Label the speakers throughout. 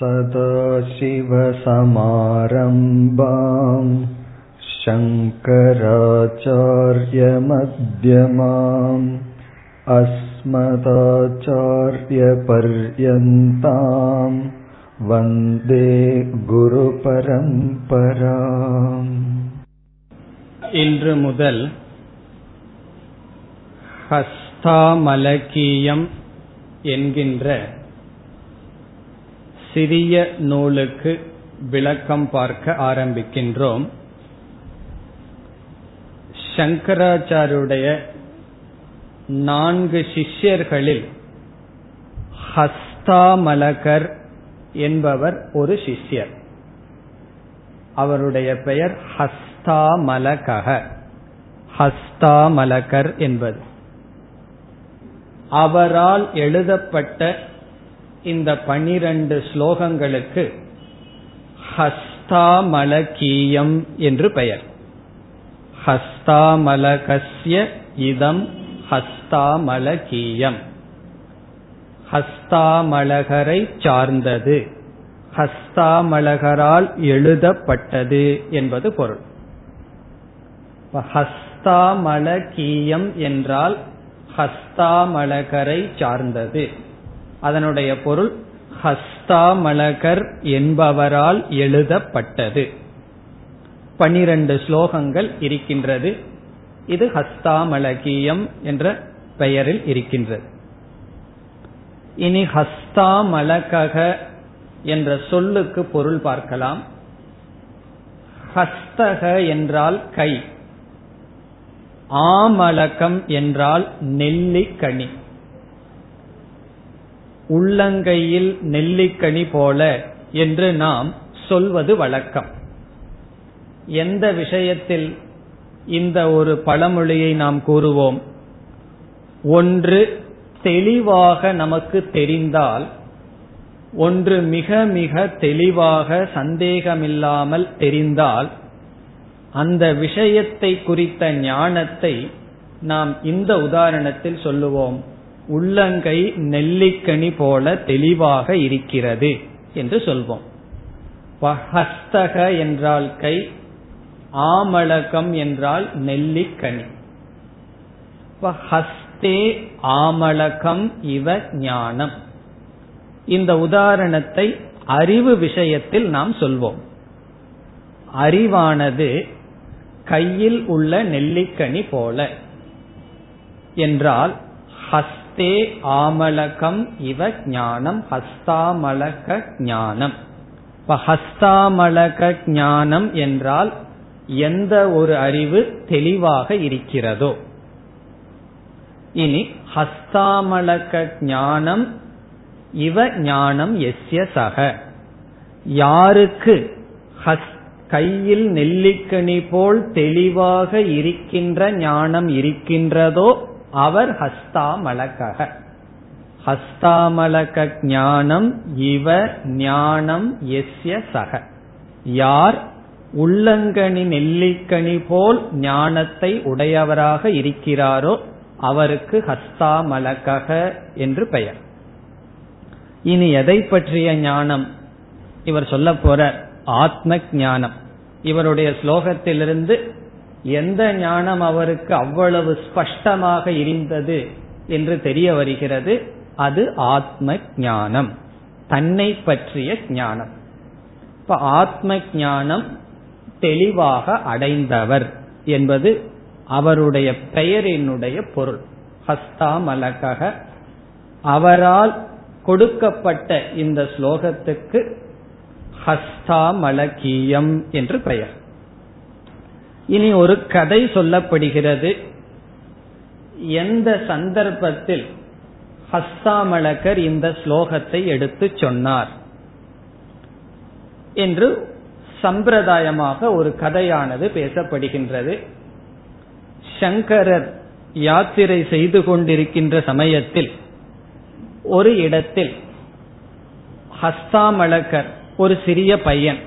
Speaker 1: सदाशिवसमारम्भाम् शङ्कराचार्यमध्यमाम् अस्मदाचार्यपर्यन्ताम् वन्दे गुरुपरम्पराम्
Speaker 2: இன்று முதல் ஹஸ்தாமலகீயம் என்கின்ற சிறிய நூலுக்கு விளக்கம் பார்க்க ஆரம்பிக்கின்றோம். சங்கராச்சாரியுடைய நான்கு சிஷ்யர்களில் ஹஸ்தாமலகர் என்பவர் ஒரு சிஷ்யர். அவருடைய பெயர் ஹஸ்தாமலகக ஹஸ்தாமலகர் என்பது. அவரால் எழுதப்பட்ட இந்த பனிரண்டு ஸ்லோகங்களுக்கு ஹஸ்தாமலகீயம் என்று பெயர். ஹஸ்தாமலகஸ்ய இதம் ஹஸ்தாமலகீயம். ஹஸ்தாமலகரை சார்ந்தது. ஹஸ்தாமலகரால் எழுதப்பட்டது என்பது பொருள். ஹஸ்தாமலகீயம் என்றால் ஹஸ்தாமலகரை சார்ந்தது. அதனுடைய பொருள் ஹஸ்தாமலகர் என்பவரால் எழுதப்பட்டது. பனிரெண்டு ஸ்லோகங்கள் இருக்கின்றது. இது ஹஸ்தாமலகியம் என்ற பெயரில் இருக்கின்றது. இனி ஹஸ்தாமலகக என்ற சொல்லுக்கு பொருள் பார்க்கலாம். ஹஸ்தக என்றால் கை. ஆமலகம் என்றால் நெல்லிக்கனி. உள்ளங்கையில் நெல்லிக்கனி போல என்று நாம் சொல்வது வழக்கம். எந்த விஷயத்தில் இந்த ஒரு பழமொழியை நாம் கூறுவோம்? ஒன்று தெளிவாக நமக்கு தெரிந்தால் ஒன்று மிக மிக தெளிவாக சந்தேகமில்லாமல் தெரிந்தால் அந்த விஷயத்தை குறித்த ஞானத்தை நாம் இந்த உதாரணத்தில் சொல்லுவோம். உள்ளங்கை நெல்லிக்கனி போல தெளிவாக இருக்கிறது என்று சொல்வோம். ஹஸ்தக என்றால் கை ஆமலகம் என்றால் நெல்லிக்கனி. ஹஸ்தே ஆமலகம் இவ ஞானம். இந்த உதாரணத்தை அறிவு விஷயத்தில் நாம் சொல்வோம். அறிவானது கையில் உள்ள நெல்லிக்கனி போல. என்றால் ஹஸ் ஆமலகம் இவ ஞானம் ஹஸ்தாமலக ஞானம். இப்ப ஹஸ்தாமலக ஞானம் என்றால் எந்த ஒரு அறிவு தெளிவாக இருக்கிறதோ. இனி ஹஸ்தாமலக ஞானம் இவ ஞானம் எஸ்ய சக. யாருக்கு கையில் நெல்லிக்கனி போல் தெளிவாக இருக்கின்ற ஞானம் இருக்கின்றதோ அவர் ஹஸ்தாமலக ஹஸ்தாமலக ஞானம் இவ ஞானம் எஸ்ய சக. யார் உள்ளங்கனி நெல்லிக்கனி போல் ஞானத்தை உடையவராக இருக்கிறாரோ அவருக்கு ஹஸ்தாமலக என்று பெயர். இனி எதை பற்றிய ஞானம்? இவர் சொல்ல போற ஆத்ம ஞானம். இவருடைய ஸ்லோகத்திலிருந்து எந்த ஞானம் அவருக்கு அவ்வளவு ஸ்பஷ்டமாக இருந்தது என்று தெரிய வருகிறது? அது ஆத்ம ஞானம் தன்னை பற்றிய ஞானம். இப்ப ஆத்ம ஞானம் தெளிவாக அடைந்தவர் என்பது அவருடைய பெயரினுடைய பொருள். ஹஸ்தாமலக அவரால் கொடுக்கப்பட்ட இந்த ஸ்லோகத்துக்கு ஹஸ்தாமலகீயம் என்று பெயர். இனி ஒரு கதை சொல்லப்படுகிறது. எந்த சந்தர்ப்பத்தில் ஹஸ்தாமலகர் இந்த ஸ்லோகத்தை எடுத்து சொன்னார் என்று சம்பிரதாயமாக ஒரு கதையானது பேசப்படுகின்றது. சங்கரர் யாத்திரை செய்து கொண்டிருக்கின்ற சமயத்தில் ஒரு இடத்தில் ஹஸ்தாமலகர் ஒரு சிறிய பையன்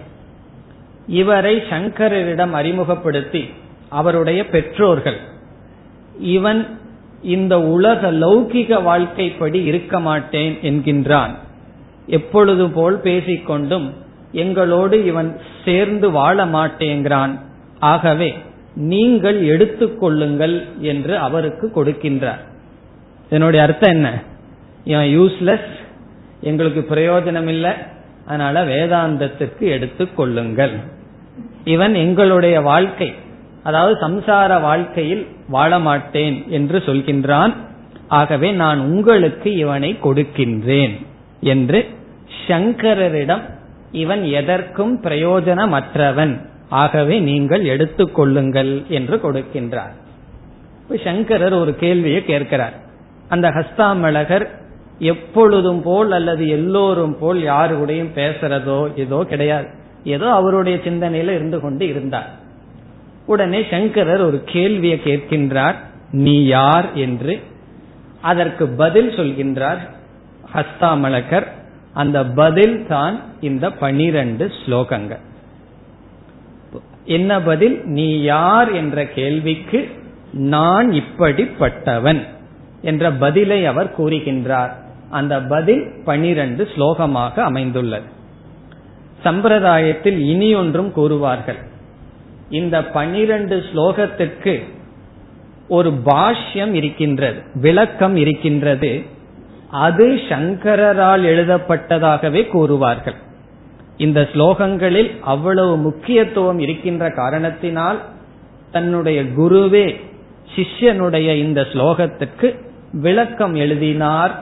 Speaker 2: இவரை சங்கரரிடம் அறிமுகப்படுத்தி அவருடைய பெற்றோர்கள். இவன் இந்த உலக லௌகிக வாழ்க்கைப்படி இருக்க மாட்டேன் என்கின்றான். எப்பொழுது போல் பேசிக்கொண்டும் எங்களோடு இவன் சேர்ந்து வாழ மாட்டேங்கிறான். ஆகவே நீங்கள் எடுத்துக்கொள்ளுங்கள் என்று அவருக்கு கொடுக்கின்றார். இதனுடைய அர்த்தம் என்ன? இவன் யூஸ்லெஸ் எங்களுக்கு பிரயோஜனம் இல்லை அதனால வேதாந்தத்துக்கு எடுத்துக்கொள்ளுங்கள் இவன் எங்களுடைய வாழ்க்கை அதாவது சம்சார வாழ்க்கையில் வாழ மாட்டேன் என்று சொல்கின்றான். ஆகவே நான் உங்களுக்கு இவனை கொடுக்கின்றேன் என்று சங்கரரிடம் இவன் எதற்கும் பிரயோஜனமற்றவன். ஆகவே நீங்கள் எடுத்துக்கொள்ளுங்கள் என்று கொடுக்கின்றார். சங்கரர் ஒரு கேள்வியை கேட்கிறார். அந்த ஹஸ்தாமலகர் எப்பொழுதும் போல் அல்லது எல்லோரும் போல் யாருடையும் பேசுறதோ ஏதோ கிடையாது. ஏதோ அவருடைய சிந்தனையில இருந்து கொண்டு இருந்தார். உடனே சங்கரர் ஒரு கேள்வியை கேட்கின்றார் நீ யார்? என்று அதற்கு பதில் சொல்கின்றார் ஹஸ்தாமலகர் அந்த பதில் தான் இந்த பனிரெண்டு ஸ்லோகங்கள். என்ன பதில்? நீ யார்? என்ற கேள்விக்கு நான் இப்படிப்பட்டவன் என்ற பதிலை அவர் கூறுகின்றார். அந்த பதில் பனிரெண்டு ஸ்லோகமாக அமைந்துள்ளது. சம்பிரதாயத்தில் இனி ஒன்றும் கூறுவார்கள். இந்த பனிரெண்டு ஸ்லோகத்திற்கு ஒரு பாஷ்யம் இருக்கின்றது விளக்கம் இருக்கின்றது. அது சங்கரால் எழுதப்பட்டதாகவே கூறுவார்கள். இந்த ஸ்லோகங்களில் அவ்வளவு முக்கியத்துவம் இருக்கின்ற காரணத்தினால் தன்னுடைய குருவே சிஷ்யனுடைய இந்த ஸ்லோகத்துக்கு விளக்கம் எழுதினார்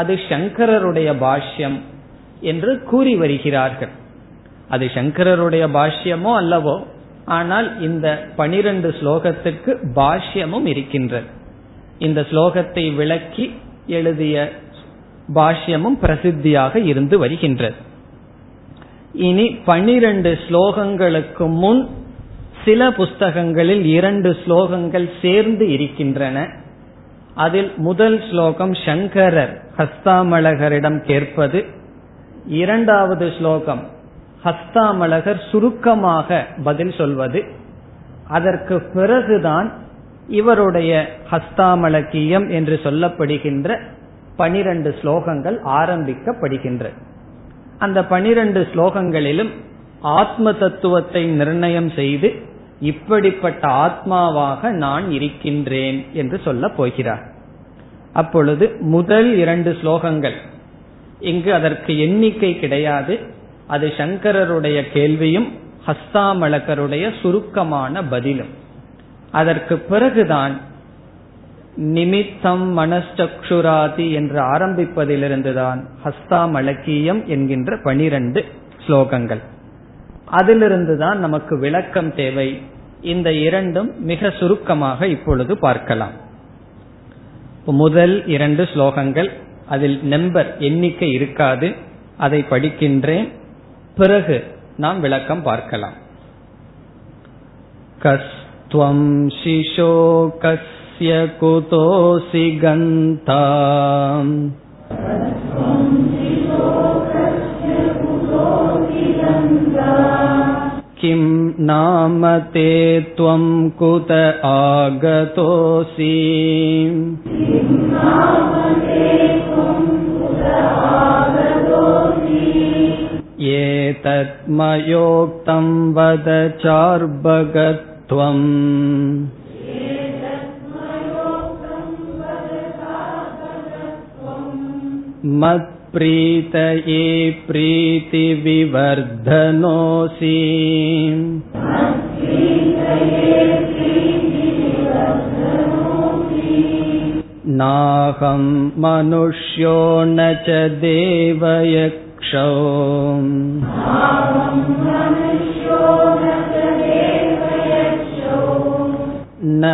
Speaker 2: அது சங்கரருடைய பாஷ்யம் என்று கூறி வருகிறார்கள். அது சங்கரருடைய பாஷ்யமோ அல்லவோ ஆனால் இந்த பனிரெண்டு ஸ்லோகத்துக்கு பாஷ்யமும் இருக்கின்றது. இந்த ஸ்லோகத்தை விளக்கி எழுதிய பாஷ்யமும் பிரசித்தியாக இருந்து வருகின்றது. இனி பனிரெண்டு ஸ்லோகங்களுக்கு முன் சில புஸ்தகங்களில் இரண்டு ஸ்லோகங்கள் சேர்ந்து இருக்கின்றன. அதில் முதல் ஸ்லோகம் சங்கரர். ஹஸ்தாமலகரிடம் கேட்பது இரண்டாவது ஸ்லோகம். ஹஸ்தாமலகர் சுருக்கமாக பதில் சொல்வது அதற்கு பிறகுதான் இவருடைய ஹஸ்தாமலக்கியம் என்று சொல்லப்படுகின்ற பனிரெண்டு ஸ்லோகங்கள் ஆரம்பிக்கப்படுகின்ற. அந்த பனிரெண்டு ஸ்லோகங்களிலும் ஆத்ம தத்துவத்தை நிர்ணயம் செய்து இப்படிப்பட்ட ஆத்மாவாக நான் இருக்கின்றேன் என்று சொல்ல போகிறார். அப்பொழுது முதல் இரண்டு ஸ்லோகங்கள். இங்கு அதற்கு எண்ணிக்கை கிடையாது. அது சங்கரருடைய கேள்வியும் ஹஸ்தாமலகருடைய சுருக்கமான பதிலும். அதற்கு பிறகுதான் நிமித்தம் மனசக்ஷுராதி என்று ஆரம்பிப்பதிலிருந்துதான் ஹஸ்தாமலக்கியம் என்கின்ற பனிரெண்டு ஸ்லோகங்கள். அதிலிருந்துதான் நமக்கு விளக்கம் தேவை. இந்த இரண்டும் மிக சுருக்கமாக இப்பொழுது பார்க்கலாம். முதல் இரண்டு ஸ்லோகங்கள் அதில் நம்பர் எண்ணிக்கை இருக்காது. அதை படிக்கின்றேன். பிறகு நாம் விளக்கம் பார்க்கலாம். கஸ்துவம் சிஷோ கஸ்ய குதோசி கந்தா किं नाम ते त्वं कुत आगतोऽसि एतत्मयोक्तं वद चार्भगत्वम् मत्प्रीतये प्रीतिविवर्धनोऽसि नाहं मनुष्यो न च देवयक्षौ न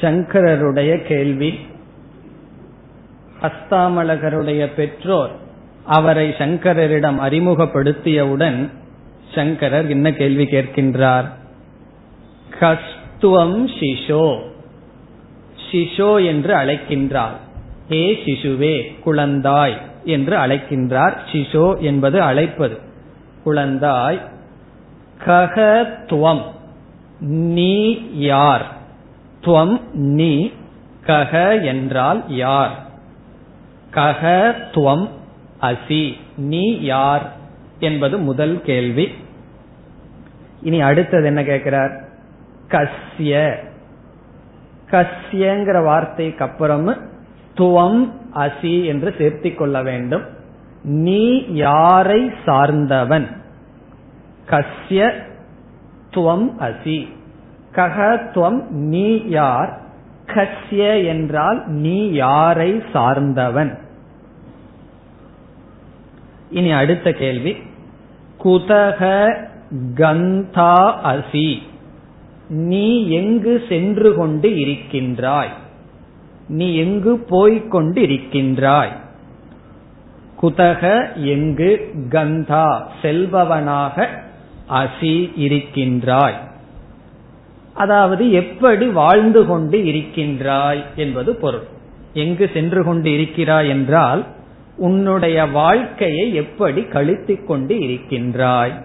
Speaker 2: சங்கரருடைய கேள்வி. அஸ்தாமலகருடைய பெற்றோர் அவரை சங்கரரிடம் அறிமுகப்படுத்தியவுடன் சங்கரர் என்ன கேள்வி கேட்கின்றார்? கஸ்துவம் சிஷோ. சிஷோ என்று அழைக்கின்றார் ஏ சிசுவே குழந்தாய் என்று அழைக்கின்றார். சிஷோ என்பது அழைப்பது. குழந்தாய் ககத்துவம் நீ யார்? துவம் நீ கக என்றால் யார்? கக துவம் அசி நீ யார்? என்பது முதல் கேள்வி. இனி அடுத்தது என்ன கேட்கிறார்? கஸ்ய. கஸ்யங்கிற வார்த்தைக்கு அப்புறம் துவம் அசி என்று சேர்த்திக் கொள்ள வேண்டும். நீ யாரை சார்ந்தவன்? கஸ்ய துவம் அசி. ககத்துவம் நீ யார்? கஸ்ய என்றால் நீ யாரை சார்ந்தவன்? இனி அடுத்த கேள்வி. குதக கந்தா அசி. நீ எங்கு சென்று கொண்டு இருக்கின்றாய்? நீ எங்கு போய்க் கொண்டு இருக்கின்றாய்? குதக எங்கு கந்தா செல்பவனாக அசி இருக்கின்றாய். அதாவது எப்படி வாழ்ந்து கொண்டு இருக்கின்றாய் என்பது பொருள். எங்கு சென்று கொண்டு இருக்கிறாய் என்றால் உன்னுடைய வாழ்க்கையை எப்படி கழித்துக் கொண்டு இருக்கின்றாய்.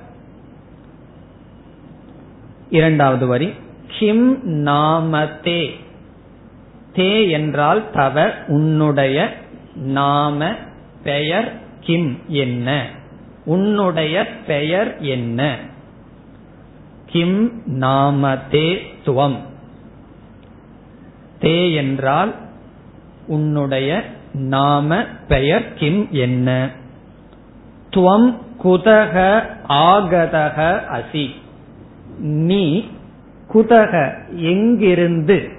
Speaker 2: இரண்டாவது வரி கிம் நாமத்தே. தே என்றால் தவ உன்னுடைய நாம பெயர் கிம் என்ன? உன்னுடைய பெயர் என்ன? கிம் நாமதே துவம். தே என்றால் உன்னுடைய நாம பெயர் கிம் என்ன? துவம் குதக ஆகதக அசி. நீ குதக எங்கிருந்து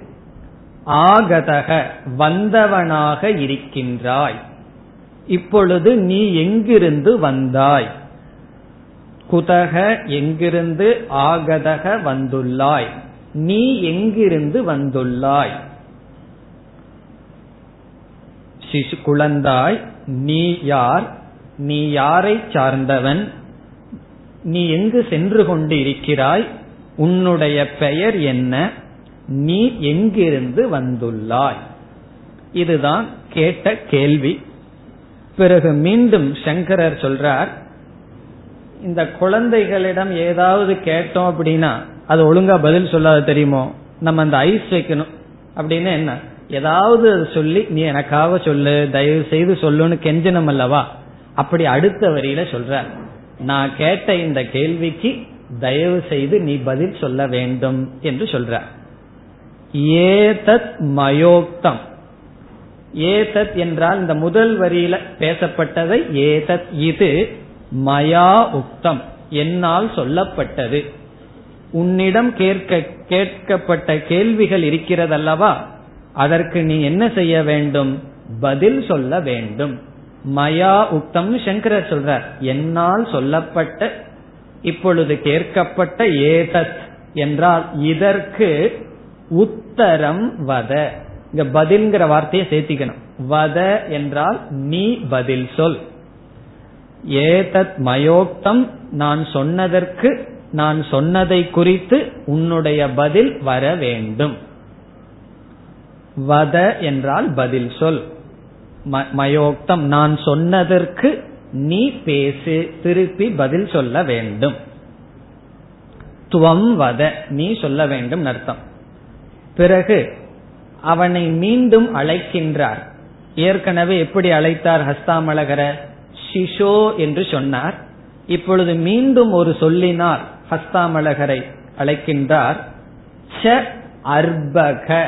Speaker 2: ஆகதக வந்தவனாக இருக்கின்றாய். இப்பொழுது நீ எங்கிருந்து வந்தாய்? குதக எங்கிருந்து ஆகதக வந்துள்ளாய்? நீ எங்கிருந்து வந்துள்ளாய்? சிசு குழந்தாய் நீ யார்? நீ யாரை சார்ந்தவன்? நீ எங்கு சென்று கொண்டு இருக்கிறாய் உன்னுடைய பெயர் என்ன? நீ எங்கிருந்து வந்துள்ளாய்? இதுதான் கேட்ட கேள்வி. பிறகு மீண்டும் சங்கரர் சொல்றார் இந்த குழந்தைகளிடம் ஏதாவது கேட்டோம் அப்படின்னா அது ஒழுங்கா பதில் சொல்லாது தெரியுமோ? நம்ம அந்த ஐஸ் வைக்கணும். அப்படின்னு என்ன? ஏதாவது சொல்லி நீ எனக்காக சொல்லு தயவு செய்து சொல்லுன்னு கெஞ்சனம் அல்லவா? அப்படி அடுத்த வரியில சொல்ற. நான் கேட்ட இந்த கேள்விக்கு தயவு செய்து நீ பதில் சொல்ல வேண்டும் என்று சொல்ற. ஏதத் மயோக்தம். ஏதத் என்றால் இந்த முதல் வரியில பேசப்பட்டதை ஏதத் இது மயா உக்தம். என்னால் சொல்லப்பட்டது. உன்னிடம் கேட்க கேட்கப்பட்ட கேள்விகள் இருக்கிறதல்லவா? அதற்கு நீ என்ன செய்ய வேண்டும்? பதில் சொல்ல வேண்டும். மயா உக்தம் சங்கரர் சொல்றார். என்னால் சொல்லப்பட்ட இப்பொழுது கேட்கப்பட்ட ஏதத் என்றால் இதற்கு உத்தரம் வத. இங்க பதில்ங்கிற வார்த்தையை சேர்த்திக்கணும். வத என்றால் நீ பதில் சொல். ஏதத் மயோக்தம் நான் சொன்னதற்கு நான் சொன்னதை குறித்து உன்னுடைய பதில் வர வேண்டும். வத என்றால் பதில் சொல். மயோக்தம் நான் சொன்னதற்கு நீ பேசு திருப்பி பதில் சொல்ல வேண்டும். துவம் வத நீ சொல்ல வேண்டும் அர்த்தம். பிறகு அவனை மீண்டும் அழைக்கின்றார். ஏற்கனவே எப்படி அழைத்தார் ஹஸ்தாமலகர? சிஷோ என்று சொன்னார். இப்பொழுது மீண்டும் ஒரு சொல்லினார் ஹஸ்தாமலகரை அழைக்கின்றார். ச அர்பக.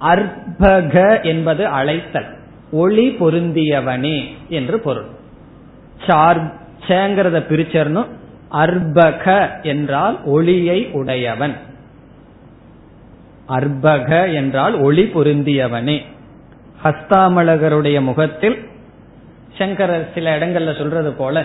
Speaker 2: அர்பக என்பது அழைத்தல் ஒளி பொருந்தியவனே என்று பொருள். சேங்கிறத பிரிச்சரணும் அர்பக என்றால் ஒளியை உடையவன். அர்பக என்றால் ஒளி பொருந்தியவனே. ஹஸ்தாமலகருடைய முகத்தில் சங்கரர் சில இடங்கள்ல சொல்றது போல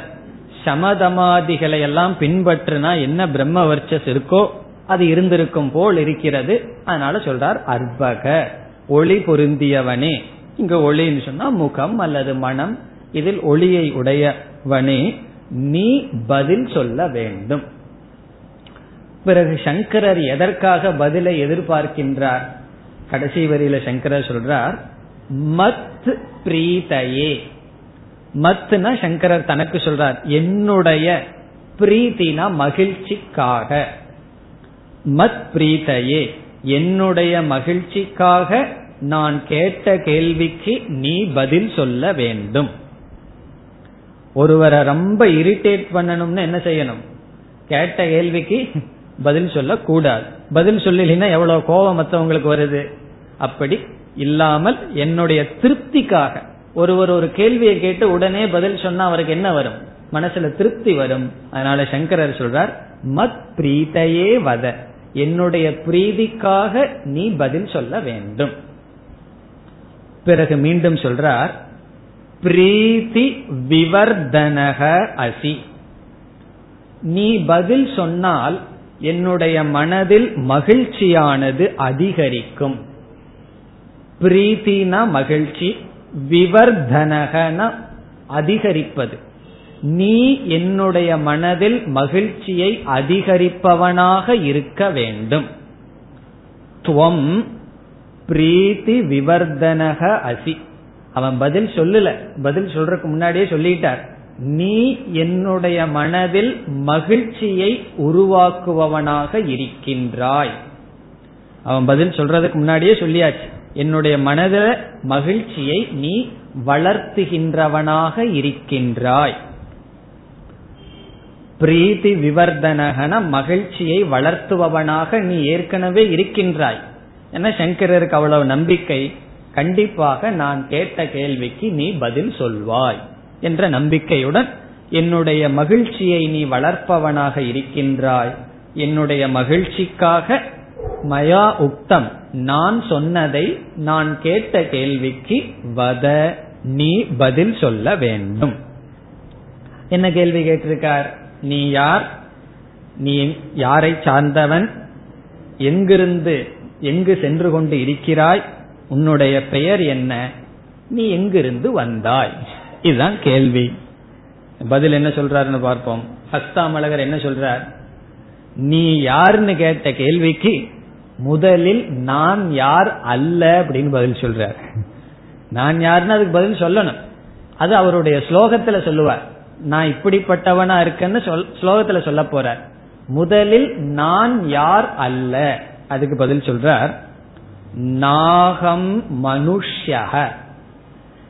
Speaker 2: சமதமாதிகளை எல்லாம் பின்பற்றுனா என்ன பிரம்ம வர்ச்சஸ் இருக்கோ அது இருந்திருக்கும் போல் இருக்கிறது. அதனால சொல்றார் அர்பக ஒளி பொருந்தியவனே. இங்க ஒளின்னு சொன்னா முகம் அல்லது மனம் இதில் ஒளியை உடையவனே. நீ பதில் சொல்ல வேண்டும். பிறகு சங்கரர் எதற்காக பதிலை எதிர்பார்க்கின்றார்? கடைசி வரியில சங்கரர் சொல்றார் மத் பிரீதையே மத்துனா சங்கரர் தனக்கு சொல்றார் என்னுடைய பிரீத்தினா மகிழ்ச்சிக்காக. மத் பிரீதையே என்னுடைய மகிழ்ச்சிக்காக நான் கேட்ட கேள்விக்கு நீ பதில் சொல்ல வேண்டும். ஒருவரை ரொம்ப இரிட்டேட் பண்ணணும்னு என்ன செய்யணும்? கேட்ட கேள்விக்கு பதில் சொல்ல கூடாது பதில் சொல்லலைன்னா எவ்வளவு கோபம் மற்றவங்களுக்கு வருது? அப்படி இல்லாமல் என்னுடைய திருப்திக்காக. ஒருவர் ஒரு கேள்வியை கேட்டு உடனே பதில் சொன்னா அவருக்கு என்ன வரும்? மனசுல திருப்தி வரும். அதனால சங்கரர் சொல்றார் மத் பிரீத்தையே வத. என்னுடைய பிரீதிக்காக நீ பதில் சொல்ல வேண்டும். பிறகு மீண்டும் சொல்றார் பிரீத்தி விவர்தனக அசி. நீ பதில் சொன்னால் என்னுடைய மனதில் மகிழ்ச்சியானது அதிகரிக்கும். பிரீத்தினா மகிழ்ச்சி விவர்தனகன அதிகரிப்பது. நீ என்னுடைய மனதில் மகிழ்ச்சியை அதிகரிப்பவனாக இருக்க வேண்டும். துவம் பிரீத்தி விவர்தனக அசி. அவன் பதில் சொல்லல. பதில் சொல்றதுக்கு முன்னாடியே சொல்லிட்டார். நீ என்னுடைய மனதில் மகிழ்ச்சியை உருவாக்குபவனாக இருக்கின்றாய். அவன் பதில் சொல்றதுக்கு முன்னாடியே சொல்லியாச்சு. என்னுடைய மனத மகிழ்ச்சியை நீ வளர்த்துகின்றவனாக இருக்கின்றாய். பிரீத்தி விவர்தனகன மகிழ்ச்சியை வளர்த்துபவனாக நீ ஏற்கனவே இருக்கின்றாய். என சங்கரருக்கு அவ்வளவு நம்பிக்கை. கண்டிப்பாக நான் கேட்ட கேள்விக்கு நீ பதில் சொல்வாய் என்ற நம்பிக்கையுடன் என்னுடைய மகிழ்ச்சியை நீ வளர்ப்பவனாக இருக்கின்றாய். என்னுடைய மகிழ்ச்சிக்காக மயா உக்தம். நான் சொன்னதை நான் கேட்ட கேள்விக்கு வத நீ பதில் சொல்ல வேண்டும். என்ன கேள்வி கேட்டிருக்கார்? நீ யார்? நீ யாரை சார்ந்தவன்? எங்கிருந்து எங்கு சென்று கொண்டு இருக்கிறாய்? உன்னுடைய பெயர் என்ன? நீ எங்கிருந்து வந்தாய்? இதுதான் கேள்வி. பதில் என்ன சொல்றாருன்னு பார்ப்போம். ஹஸ்தாமலகர் என்ன சொல்றார்? நீ யாருன்னு கேட்ட கேள்விக்கு முதலில் நான் யார் அல்ல அப்படின்னு பதில் சொல்றார். நான் யாருன்னு அதுக்கு பதில் சொல்லணும். அது அவருடைய ஸ்லோகத்துல சொல்லுவார். நான் இப்படிப்பட்டவனா இருக்கேன்னு சொல் ஸ்லோகத்துல சொல்ல போறார். முதலில் நான் யார் அல்ல? அதுக்கு பதில் சொல்றார். நாகம் மனுஷக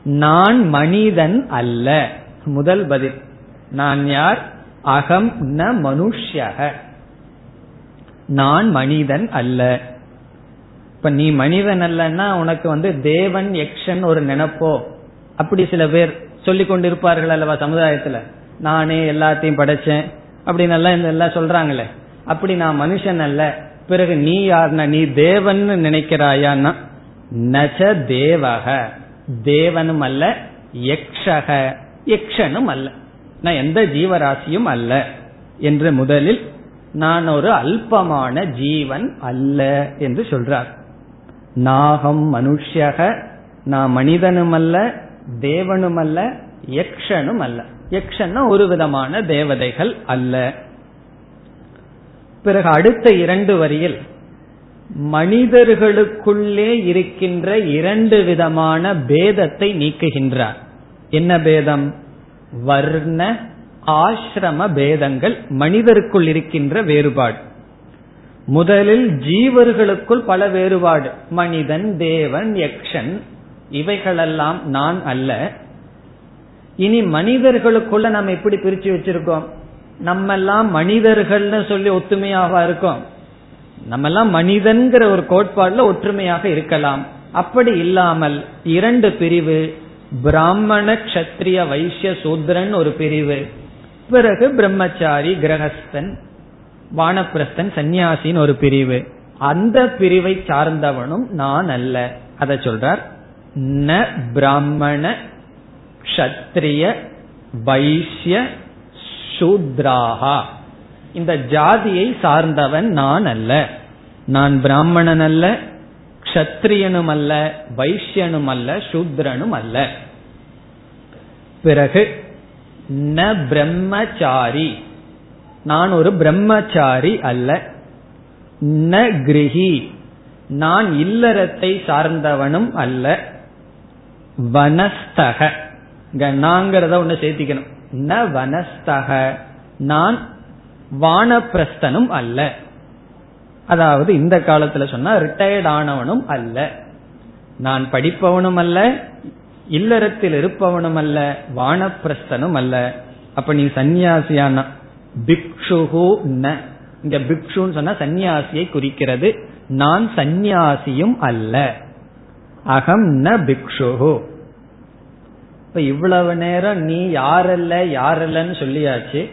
Speaker 2: நான் மனிதன் அல்ல. முதல் பதில். நான் யார்? அகம் ந மனுஷக நான் மனிதன் அல்ல. இப்ப நீ மனிதன் அல்லன்னா உனக்கு வந்து தேவன் யக்ஷன் ஒரு நினைப்போ? அப்படி சில பேர் சொல்லிக் கொண்டிருப்பார்கள் அல்லவா சமுதாயத்துல? நானே எல்லாத்தையும் படைச்சேன். அப்படின்னு எல்லாம் எல்லாம் சொல்றாங்களே. அப்படி நான் மனுஷன் அல்ல. பிறகு நீ யாருன்னா நீ தேவன் நினைக்கிறாயான்னா? நச்ச தேவக. தேவனும் அல்ல யக்ஷக. யக்ஷனும் அல்ல. நான் எந்த ஜீவராசியும் அல்ல. என்று முதலில் நான் ஒரு அல்பமான ஜீவன் அல்ல என்று சொல்றார். நாகம் மனுஷக நான் மனிதனும் அல்ல தேவனும் அல்ல யக்ஷனும் அல்ல யக்ஷன்னா ஒரு விதமான தேவதைகள் அல்ல. பிறகு அடுத்த இரண்டு வரியில் மனிதர்களுக்குள்ளே இருக்கின்ற இரண்டு விதமான பேதத்தை நீக்குகின்றார். என்ன பேதம்? வர்ண ஆசிரம பேதங்கள் மனிதருக்குள் இருக்கின்ற வேறுபாடு. முதலில் ஜீவர்களுக்குள் பல வேறுபாடு. மனிதன் தேவன் யக்ஷன் இவைகளெல்லாம் நான் அல்ல. இனி மனிதர்களுக்குள்ள நம்ம எப்படி பிரிச்சு வச்சிருக்கோம்? நம்ம எல்லாம் மனிதர்கள்னு சொல்லி ஒத்துமையாக இருக்கோம். நம்ம எல்லாம் மனிதன்கிற ஒரு கோட்பாடுல ஒற்றுமையாக இருக்கலாம். அப்படி இல்லாமல் இரண்டு பிரிவு பிராமண கஷத்திரிய வைசிய சூத்ரன் ஒரு பிரிவு. பிறகு பிரம்மச்சாரி கிரகஸ்தன் வானப்பிரஸ்தன் சந்நியாசின்னு ஒரு பிரிவு. அந்த பிரிவை சார்ந்தவனும் நான் அல்ல. அதை சொல்றார் ந பிராமண கஷத்திரிய வைசிய சூத்ராகா இந்த ஜாதியை சார்ந்தவன் நான் அல்ல. நான் பிராமணன் அல்ல க்ஷத்ரியனும் அல்ல வைசியனும் அல்ல சூத்ரனும் அல்ல. பிறகு ந பிரம்மச்சாரி. நான் ஒரு பிரம்மச்சாரி அல்ல. ந கிரகி. நான் இல்லறத்தை சார்ந்தவனும் அல்ல. வனஸ்தக. நாங்கிறத ஒண்ணு சேர்த்திக்கணும். ந வனஸ்தக. நான் வானப்பிரஸ்தனும் அல்ல. அதாவது இந்த காலத்துல சொன்னா ரிட்டையர்ட் ஆனவனும் அல்ல. நான் படிப்பவனும் அல்ல. இல்லறத்தில் இருப்பவனும் அல்ல வானப்பிரஸ்தனும் அல்ல அப்ப நீ சன்னியாசியான பிக்ஷுகு ந. இங்க பிக்ஷுன்னு சொன்னா சன்னியாசியை குறிக்கிறது. நான் சந்நியாசியும் அல்ல. அகம் ந பிக்ஷுகு இப்ப இவ்வளவு நேரம் நீ யாரல்ல யாரல்லன்னு சொல்லியாச்சு.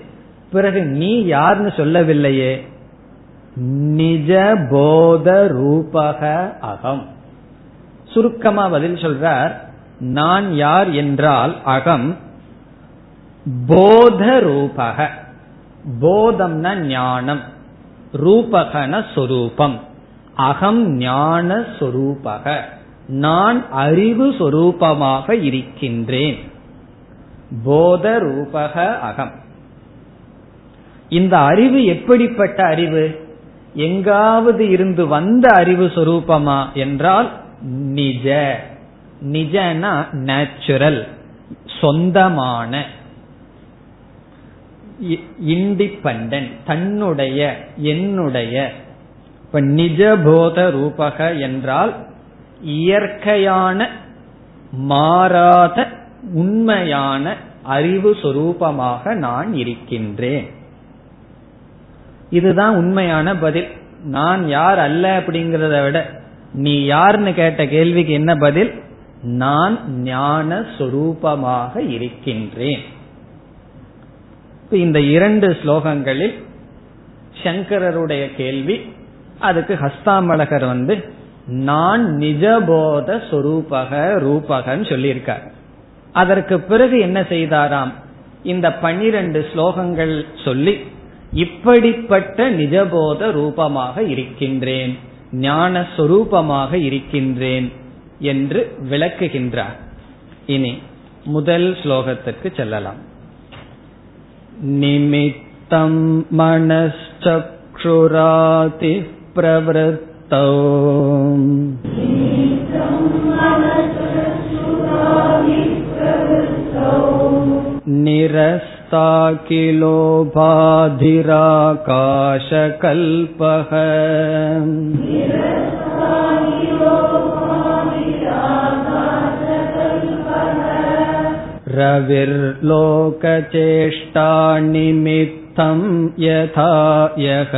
Speaker 2: பிறகு நீ யாருன்னு சொல்லவில்லையே? நிஜ போத ரூபக அகம். சுருக்கமா பதில் சொல்றார் நான் யார் என்றால் அகம். போத ரூபக போதம்னா ஞானம். ரூபகன சொரூபம். அகம் ஞான சொரூபக. நான் அறிவு சொரூபமாக இருக்கின்றேன். போத ரூபக அகம். இந்த அறிவு எப்படிப்பட்ட அறிவு? எங்காவது இருந்து வந்த அறிவு சொரூபமா? என்றால் நிஜ. நிஜனா நேச்சுரல் சொந்தமான இண்டிபெண்ட் தன்னுடைய என்னுடைய. இப்ப நிஜபோத ரூபக என்றால் இயற்கையான மாறாத உண்மையான அறிவு சொரூபமாக நான் இருக்கின்றேன். இதுதான் உண்மையான பதில். நான் யார் அல்ல அப்படிங்கறத விட நீ யார்னு கேட்ட கேள்விக்கு என்ன பதில்? நான் ஞான சொரூபமாக இருக்கின்றேன். இந்த இரண்டு ஸ்லோகங்களில் சங்கரருடைய கேள்வி அதுக்கு ஹஸ்தாமலகர் வந்து நான் நிஜபோத சொரூபக ரூபகன்னு சொல்லியிருக்கார். அதற்கு பிறகு என்ன செய்தாராம்? இந்த பன்னிரண்டு ஸ்லோகங்கள் சொல்லி இப்படிப்பட்ட நிஜபோத ரூபமாக இருக்கின்றேன் ஞான சொரூபமாக இருக்கின்றேன் என்று விளக்குகின்றார் இனி முதல் ஸ்லோகத்திற்கு செல்லலாம் நிமித்தம் மனச்சக்ஷுராதி பிரவருத்தோ निरस्ता किलोभाधिराकाशकल्पः रविर्लोकचेष्टानिमित्तं यथा यः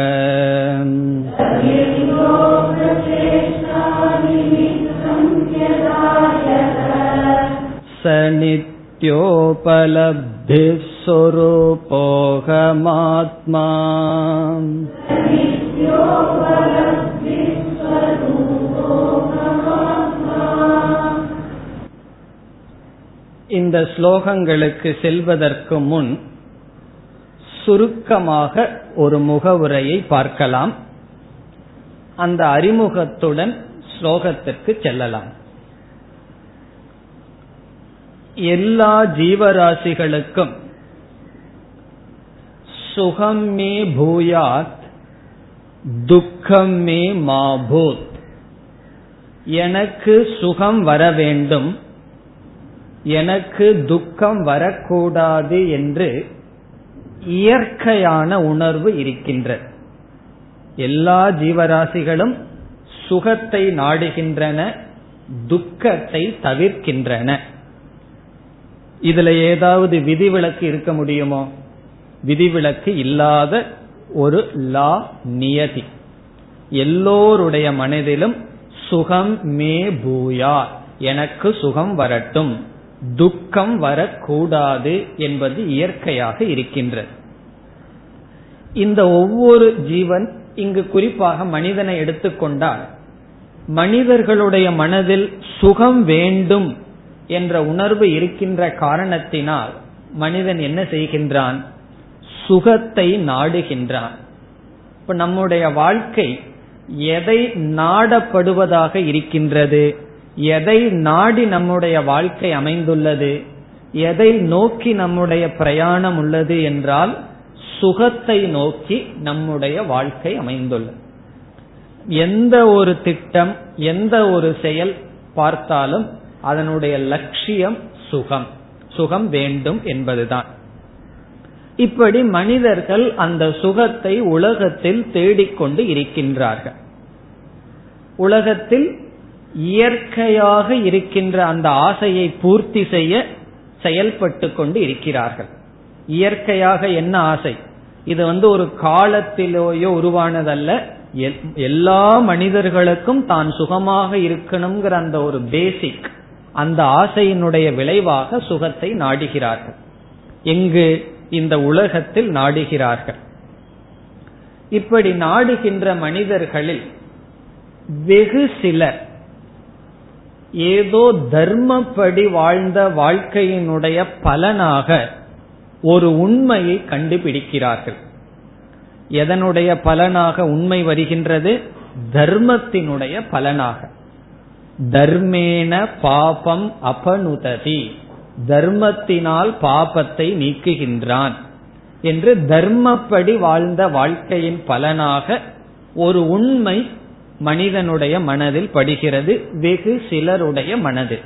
Speaker 2: स नित्योपलब्धिः स्वरूपोऽहमात्मा இந்த ஸ்லோகங்களுக்கு செல்வதற்கு முன் சுருக்கமாக ஒரு முகவுரையை பார்க்கலாம். அந்த அறிமுகத்துடன் ஸ்லோகத்திற்கு செல்லலாம். எல்லா ஜீவராசிகளுக்கும் சுகம் மே பூயாத் துக்கம் மே மாபூத். எனக்கு சுகம் வர வேண்டும். எனக்கு துக்கம் வரக்கூடாது என்று இயற்கையான உணர்வு இருக்கின்றது. எல்லா ஜீவராசிகளும் சுகத்தை நாடுகின்றன துக்கத்தை தவிர்க்கின்றன. இதுல ஏதாவது விதிவிலக்கு இருக்க முடியுமோ? விதிவிலக்கு இல்லாத ஒரு லா நியதி. எல்லோருடைய மனதிலும் சுகம் மே பூயா எனக்கு சுகம் வரட்டும். துக்கம் வரக்கூடாது என்பது இயற்கையாக இருக்கின்றது. இந்த ஒவ்வொரு ஜீவன் இங்கு குறிப்பாக மனிதனை எடுத்துக்கொண்டால் மனிதர்களுடைய மனதில் சுகம் வேண்டும் என்ற உணர்வு இருக்கின்ற காரணத்தினால் மனிதன் என்ன செய்கின்றான்? சுகத்தை நாடுகின்றான். இப்ப நம்முடைய வாழ்க்கை எதை நாடப்படுவதாக இருக்கின்றது? எதை நாடி நம்முடைய வாழ்க்கை அமைந்துள்ளது? எதை நோக்கி நம்முடைய பிரயாணம் உள்ளது என்றால் சுகத்தை நோக்கி நம்முடைய வாழ்க்கை அமைந்துள்ளது. எந்த ஒரு திட்டம் எந்த ஒரு செயல் பார்த்தாலும் அதனுடைய லட்சியம் சுகம். சுகம் வேண்டும் என்பதுதான். இப்படி மனிதர்கள் அந்த சுகத்தை உலகத்தில் தேடிக்கொண்டு இருக்கின்றார்கள். உலகத்தில் இயற்கையாக இருக்கின்ற அந்த ஆசையை பூர்த்தி செய்ய செயல்பட்டு கொண்டு இருக்கிறார்கள். இயற்கையாக என்ன ஆசை? இது வந்து ஒரு காலத்திலேயோ உருவானதல்ல. எல்லா மனிதர்களுக்கும் தான் சுகமாக இருக்கணுங்கிற அந்த ஒரு பேசிக் அந்த ஆசையினுடைய விளைவாக சுகத்தை நாடுகிறார்கள். எங்கு இந்த உலகத்தில் நாடுகிறார்கள். இப்படி நாடுகின்ற மனிதர்களில் வெகு சிலர் ஏதோ தர்மப்படி வாழ்ந்த வாழ்க்கையினுடைய பலனாக ஒரு உண்மையை கண்டுபிடிக்கிறார்கள். எதனுடைய பலனாக உண்மை வருகின்றது? தர்மத்தினுடைய பலனாக. தர்மேன பாபம் அபனுததி. தர்மத்தினால் பாபத்தை நீக்குகின்றான் என்று தர்மப்படி வாழ்ந்த வாழ்க்கையின் பலனாக ஒரு உண்மை மனிதனுடைய மனதில் படுகிறது வெகு சிலருடைய மனதில்.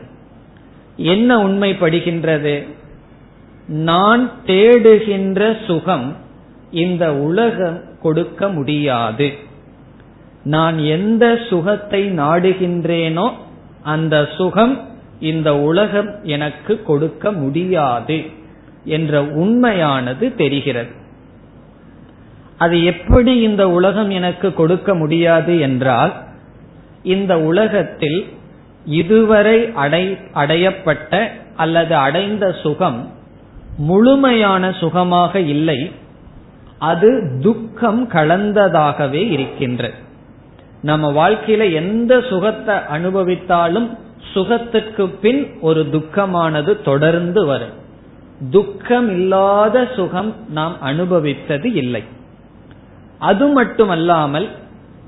Speaker 2: என்ன உண்மை படுகின்றது? நான் தேடுகின்ற சுகம் இந்த உலகம் கொடுக்க முடியாது. நான் எந்த சுகத்தை நாடுகின்றேனோ அந்த சுகம் இந்த உலகம் எனக்கு கொடுக்க முடியாது என்ற உண்மையானது தெரிகிறது. அது எப்படி இந்த உலகம் எனக்கு கொடுக்க முடியாது என்றால் இந்த உலகத்தில் இதுவரை அடை அடையப்பட்ட அல்லது அடைந்த சுகம் முழுமையான சுகமாக இல்லை. அது துக்கம் கலந்ததாகவே இருக்கின்றது. நம்ம வாழ்க்கையில எந்த சுகத்தை அனுபவித்தாலும் சுகத்திற்கு பின் ஒரு துக்கமானது தொடர்ந்து வரும். துக்கம் இல்லாத சுகம் நாம் அனுபவித்தது இல்லை. அது மட்டுமல்லாமல்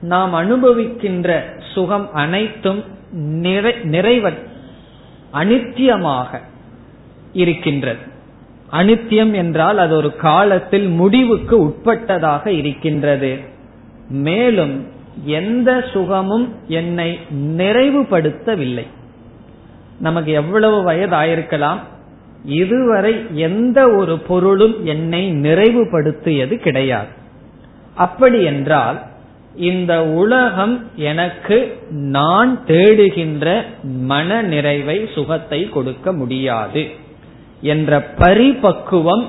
Speaker 2: நாம் அனுபவிக்கின்ற சுகம் அனைத்தும் நிறை நிறைவ அனித்தியமாக இருக்கின்றது. அனித்தியம் என்றால் அது ஒரு காலத்தில் முடிவுக்கு உட்பட்டதாக இருக்கின்றது. மேலும் எந்த சுகமும் என்னை நிறைவுபடுத்தவில்லை. நமக்கு எவ்வளவு வயதாயிருக்கலாம் இதுவரை எந்த ஒரு பொருளும் என்னை நிறைவுபடுத்தியது கிடையாது. அப்படி என்றால் இந்த உலகம் எனக்கு நான் தேடுகின்ற மன நிறைவை சுகத்தை கொடுக்க முடியாது என்ற பரிபக்குவம்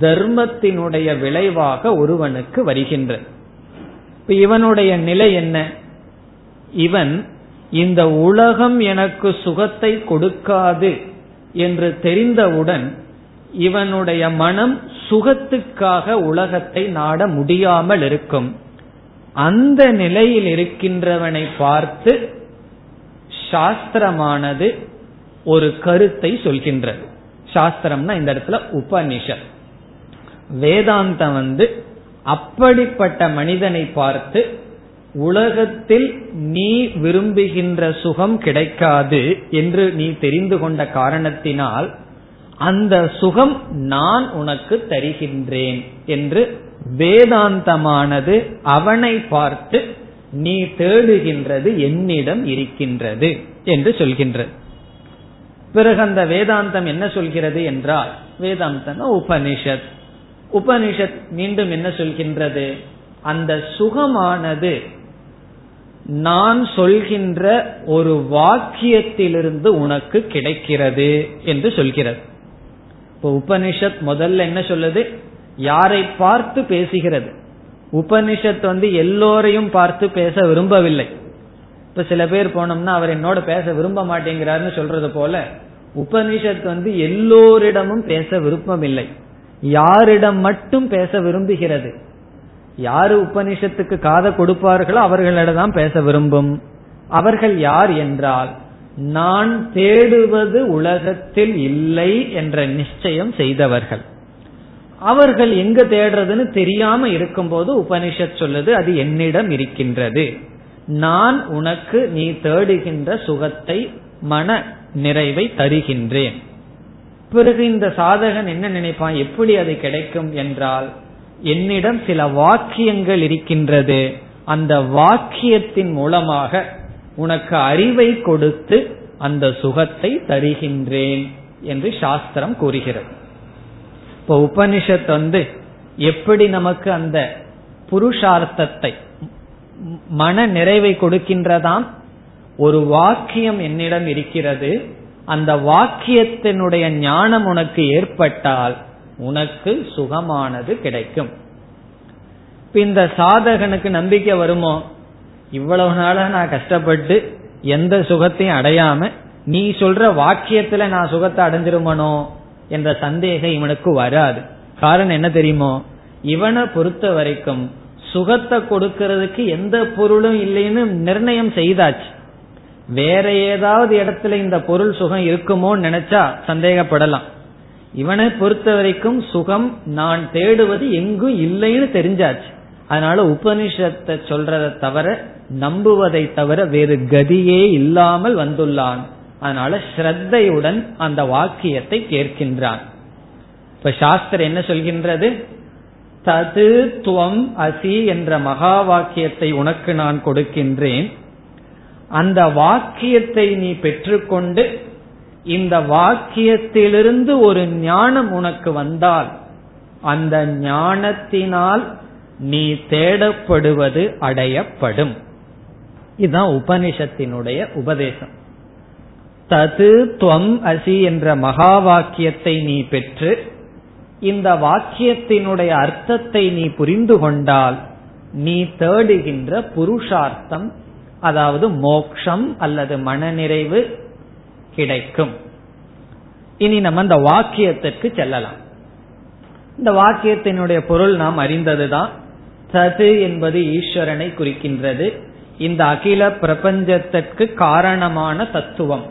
Speaker 2: தர்மத்தினுடைய விளைவாக ஒருவனுக்கு வருகின்றது. இப்ப இவனுடைய நிலை என்ன? இவன் இந்த உலகம் எனக்கு சுகத்தை கொடுக்காது என்று தெரிந்தவுடன் இவனுடைய மனம் சுகத்துக்காக உலகத்தை நாட முடியாமல் இருக்கும். அந்த நிலையில் இருக்கின்றவனை பார்த்து சாஸ்திரமானது ஒரு கருத்தை சொல்கின்றது. சாஸ்திரம்னா இந்த இடத்துல உபனிஷத். வேதாந்தம் வந்து அப்படிப்பட்ட மனிதனை பார்த்து உலகத்தில் நீ விரும்புகின்ற சுகம் கிடைக்காது என்று நீ தெரிந்து கொண்ட காரணத்தினால் அந்த சுகம் நான் உனக்கு தருகின்றேன் என்று வேதாந்தமானது அவனை பார்த்து நீ தேடுகின்றது என்னிடம் இருக்கின்றது என்று சொல்கின்றது பிறகு அந்த வேதாந்தம் என்ன சொல்கிறது என்றால் வேதாந்தம் உபனிஷத். உபனிஷத் மீண்டும் என்ன சொல்கின்றது? அந்த சுகமானது நான் சொல்கின்ற ஒரு வாக்கியத்திலிருந்து உனக்கு கிடைக்கிறது என்று சொல்கிறது. இப்போ உபனிஷத் முதல்ல என்ன சொல்லுது? யாரை பார்த்து பேசுகிறது? உபனிஷத் வந்து எல்லோரையும் பார்த்து பேச விரும்பவில்லை. இப்ப சில பேர் போனோம்னா அவர் என்னோட பேச விரும்ப மாட்டேங்கிறாருன்னு சொல்றது போல உபனிஷத் வந்து எல்லோரிடமும் பேச விருப்பமில்லை. யாரிடம் மட்டும் பேச விரும்புகிறது? யாரு உபனிஷத்துக்கு காதை கொடுப்பார்களோ அவர்களிடம் தான் பேச விரும்பும். அவர்கள் யார் என்றால் நான் தேடுவது உலகத்தில் இல்லை என்ற நிச்சயம் செய்தவர்கள். அவர்கள் எங்க தேடுறதுன்னு தெரியாம இருக்கும்போது உபனிஷத் சொல்லுது அது என்னிடம் இருக்கின்றது. நான் உனக்கு நீ தேடுகின்ற சுகத்தை மன நிறைவை தருகின்றேன். பிறகு இந்த சாதகன் என்ன நினைப்பான்? எப்படி அது கிடைக்கும் என்றால் என்னிடம் சில வாக்கியங்கள் இருக்கின்றது. அந்த வாக்கியத்தின் மூலமாக உனக்கு அறிவை கொடுத்து அந்த சுகத்தை தருகின்றேன் என்று சாஸ்திரம் கூறுகிறது. இப்ப உபனிஷத் வந்து எப்படி நமக்கு அந்த புருஷார்த்தத்தை மன நிறைவை கொடுக்கின்றதாம்? ஒரு வாக்கியம் என்னிடம் இருக்கிறது. அந்த வாக்கியத்தினுடைய ஞானம் உனக்கு ஏற்பட்டால் உனக்கு சுகமானது கிடைக்கும். இந்த சாதகனுக்கு நம்பிக்கை வருமோ? இவ்வளவு நாளா நான் கஷ்டப்பட்டு எந்த சுகத்தையும் அடையாம நீ சொல்ற வாக்கியத்துல நான் சுகத்தை அடைஞ்சிருமனோ என்ற சந்தேகம் இவனுக்கு வராது. காரணம் என்ன தெரியுமோ? இவனை பொறுத்த வரைக்கும் சுகத்தை கொடுக்கறதுக்கு எந்த பொருளும் இல்லைன்னு நிர்ணயம் செய்தாச்சு. வேற ஏதாவது இடத்துல இந்த பொருள் சுகம் இருக்குமோன்னு நினைச்சா சந்தேகப்படலாம். இவனை பொறுத்த வரைக்கும் சுகம் நான் தேடுவது எங்கும் இல்லைன்னு தெரிஞ்சாச்சு. அதனால உபனிஷத்தை சொல்றதை தவிர நம்புவதை தவிர வேறு கதியே இல்லாமல் வந்துள்ளான். அதனால ஸ்ரத்தையுடன் அந்த வாக்கியத்தை கேட்கின்றான். இப்ப சாஸ்திரம் என்ன சொல்கின்றது? தது துவம் அசி என்ற மகா வாக்கியத்தை உனக்கு நான் கொடுக்கின்றேன். அந்த வாக்கியத்தை நீ பெற்றுக்கொண்டு இந்த வாக்கியத்திலிருந்து ஒரு ஞானம் உனக்கு வந்தால் அந்த ஞானத்தினால் நீ தேடப்படுவது அடையப்படும். இதுதான் உபனிஷத்தினுடைய உபதேசம். தது துவம் அசி என்ற மகா வாக்கியத்தை நீ பெற்று இந்த வாக்கியத்தினுடைய அர்த்தத்தை நீ புரிந்து கொண்டால் நீ தேடுகின்ற புருஷார்த்தம் அதாவது மோக்ஷம் அல்லது மனநிறைவு கிடைக்கும். இனி நம்ம இந்த வாக்கியத்திற்கு செல்லலாம். இந்த வாக்கியத்தினுடைய பொருள் நாம் அறிந்ததுதான். தது என்பது ஈஸ்வரனை குறிக்கின்றது. இந்த அகில பிரபஞ்சத்திற்கு காரணமான தத்துவம்.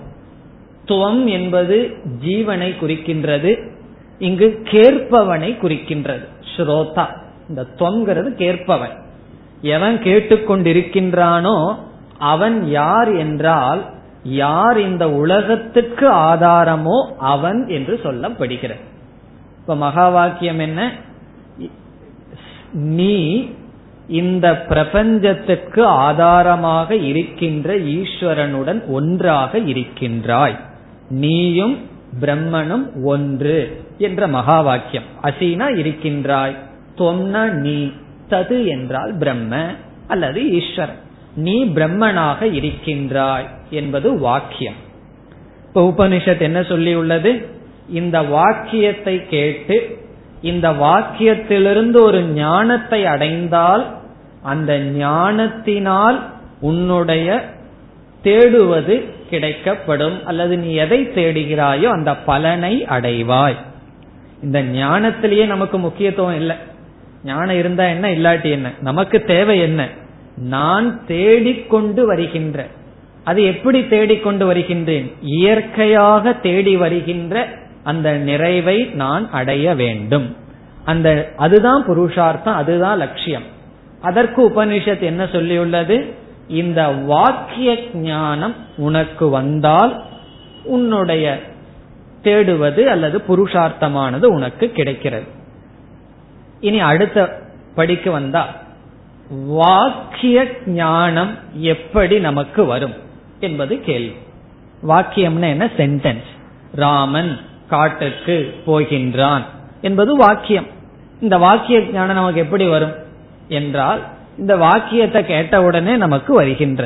Speaker 2: துவம் என்பது ஜீவனை குறிக்கின்றது. இங்கு கேட்பவனை குறிக்கின்றது. ஸ்ரோதா. இந்த துவங்கிறது கேட்பவன். எவன் கேட்டுக்கொண்டிருக்கின்றானோ அவன் யார் என்றால் யார் இந்த உலகத்துக்கு ஆதாரமோ அவன் என்று சொல்லப்படுகிறது. இப்ப மகா வாக்கியம் என்ன? நீ இந்த பிரபஞ்சத்துக்கு ஆதாரமாக இருக்கின்ற ஈஸ்வரனுடன் ஒன்றாக இருக்கின்றாய். நீயும் பிரம்மனும் ஒன்று என்ற மகா வாக்கியம் அசீனா இருக்கின்றாய். தொன்ன நீ தது என்றால் பிரம்ம அல்லது ஈஸ்வரன். நீ பிரம்மனாக இருக்கின்றாய் என்பது வாக்கியம். இப்ப உபனிஷத் என்ன சொல்லியுள்ளது? இந்த வாக்கியத்தை கேட்டு இந்த வாக்கியத்திலிருந்து ஒரு ஞானத்தை அடைந்தால் அந்த ஞானத்தினால் உன்னுடைய தேடுவது கிடைக்கப்படும். அல்லது நீ எதை தேடுகிறாயோ அந்த பலனை அடைவாய். இந்த ஞானத்திலேயே நமக்கு முக்கியத்துவம் இல்லை. ஞானம் இருந்தா என்ன இல்லாட்டி என்ன? நமக்கு தேவை என்ன? நான் தேடிக்கொண்டு வருகின்ற. அது எப்படி தேடிக்கொண்டு வருகின்றேன்? இயற்கையாக தேடி வருகின்ற அந்த நிறைவை நான் அடைய வேண்டும். அந்த அதுதான் புருஷார்த்தம் அதுதான் லட்சியம். அதற்கு உபனிஷத் என்ன சொல்லியுள்ளது? இந்த வாக்கிய ஞானம் உனக்கு வந்தால் உன்னுடைய தேடுவது அல்லது புருஷார்த்தமானது உனக்கு கிடைக்கிறது. இனி அடுத்த படிக்கு வந்தா வாக்கிய ஞானம் எப்படி நமக்கு வரும் என்பது கேள்வி. வாக்கியம்னா என்ன? சென்டென்ஸ் ராமன் காட்டுக்கு போகின்றான் என்பது வாக்கியம். இந்த வாக்கிய ஞானம் நமக்கு எப்படி வரும்? என்றால் இந்த வாக்கியத்தை கேட்ட உடனே நமக்கு வருகின்ற.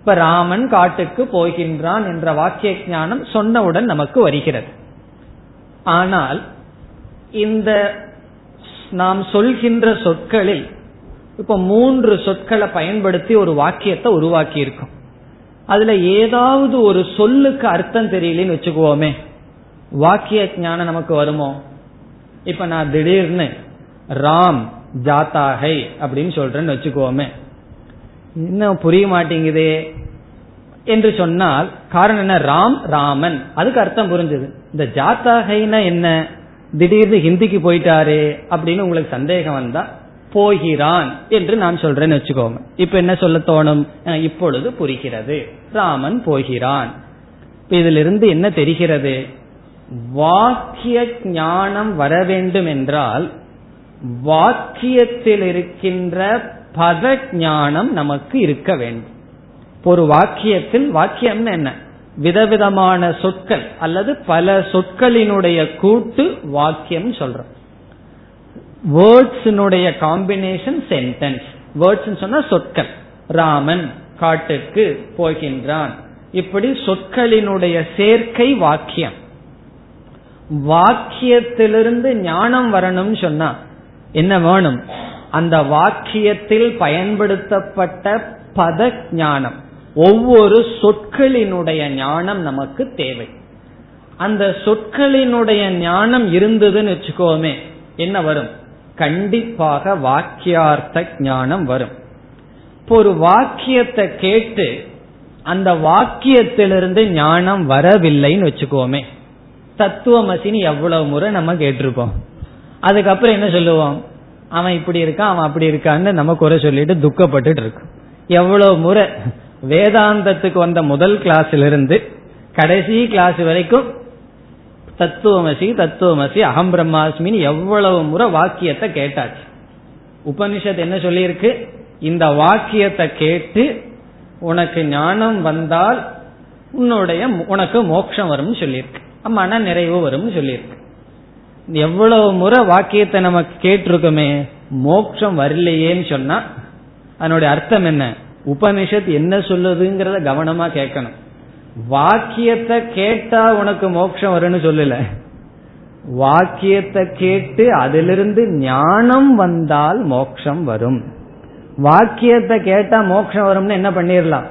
Speaker 2: இப்ப ராமன் காட்டுக்கு போகின்றான் என்ற வாக்கிய ஞானம் சொன்னவுடன் நமக்கு வருகிறது. ஆனால் இந்த நாம் சொல்கின்ற சொற்களில் இப்ப மூன்று சொற்களை பயன்படுத்தி ஒரு வாக்கியத்தை உருவாக்கி இருக்கும் அதுல ஏதாவது ஒரு சொல்லுக்கு அர்த்தம் தெரியலன்னு வச்சுக்குவோமே. வாக்கிய ஞானம் நமக்கு வருமோ? இப்ப நான் திடீர்னு ராம் ஜாத்தாகை அப்படின்னு சொல்றேன்னு வச்சுக்கோமே. இன்னும் புரிய மாட்டேங்குதே என்று சொன்னால் காரணம் என்ன? ராம் ராமன். அதுக்கு அர்த்தம் புரிஞ்சது. இந்த ஜாத்தாகைனா என்ன? திடீர்னு ஹிந்திக்கு போயிட்டாரே அப்படின்னு உங்களுக்கு சந்தேகம் வந்தா போகிறான் என்று நான் சொல்றேன்னு வச்சுக்கோங்க. இப்ப என்ன சொல்ல தோணும்? இப்பொழுது புரிகிறது. ராமன் போகிறான். இப்ப என்ன தெரிகிறது? வாக்கிய ஞானம் வர வேண்டும் என்றால் வாக்கியத்தில் இருக்கின்ற பத ஞானம் நமக்கு இருக்க வேண்டும். ஒரு வாக்கியத்தில் வாக்கியம்னு என்ன? விதவிதமான சொற்கள் அல்லது பல சொற்களினுடைய கூட்டு வாக்கியம் சொல்றோம். வேர்ட்ஸினுடைய காம்பினேஷன் சென்டென்ஸ். வேர்ட்ஸ் சொன்னா சொற்கள். ராமன் காட்டுக்கு போகின்றான். இப்படி சொற்களினுடைய சேர்க்கை வாக்கியம். வாக்கியத்திலிருந்து ஞானம் வரணும்னு சொன்னா என்ன வேணும்? அந்த வாக்கியத்தில் பயன்படுத்தப்பட்ட பத ஞானம் ஒவ்வொரு சொற்களினுடைய ஞானம் நமக்கு தேவை. அந்த சொற்களினுடைய ஞானம் இருந்ததுன்னு வச்சுக்கோமே என்ன வரும்? கண்டிப்பாக வாக்கியார்த்த ஞானம் வரும். இப்போ ஒரு வாக்கியத்தை கேட்டு அந்த வாக்கியத்திலிருந்து ஞானம் வரவில்லைன்னு வச்சுக்கோமே தத்துவமசின்னு எவ்வளவு முறை நம்ம கேட்டிருப்போம். அதுக்கப்புறம் என்ன சொல்லுவோம்? அவன் இப்படி இருக்கான் அவன் அப்படி இருக்கான்னு நம்ம குறை சொல்லிட்டு துக்கப்பட்டுட்டு இருக்கும். எவ்வளவு முறை வேதாந்தத்துக்கு வந்த முதல் கிளாஸ்ல இருந்து கடைசி கிளாஸ் வரைக்கும் தத்துவமசி தத்துவமசி அகம் பிரம்மாஸ்மின்னு எவ்வளவு முறை வாக்கியத்தை கேட்டாச்சு. உபனிஷத் என்ன சொல்லியிருக்கு? இந்த வாக்கியத்தை கேட்டு உனக்கு ஞானம் வந்தால் உன்னுடைய உனக்கு மோட்சம் வரும்னு சொல்லியிருக்கு. மன நிறைவு வரும்னு சொல்லியிருக்கு. எவ்வளவு முறை வாக்கியத்தை நம்ம கேட்டிருக்கோமே மோட்சம் வரலையேன்னு சொன்னா அதனுடைய அர்த்தம் என்ன? உபனிஷத் என்ன சொல்லுதுங்கிறத கவனமா கேட்கணும். வாக்கியத்தை கேட்டா உனக்கு மோட்சம் வரும்னு சொல்லல. வாக்கியத்தை கேட்டு அதிலிருந்து ஞானம் வந்தால் மோட்சம் வரும். வாக்கியத்தை கேட்டா மோட்சம் வரும்னு என்ன பண்ணிடலாம்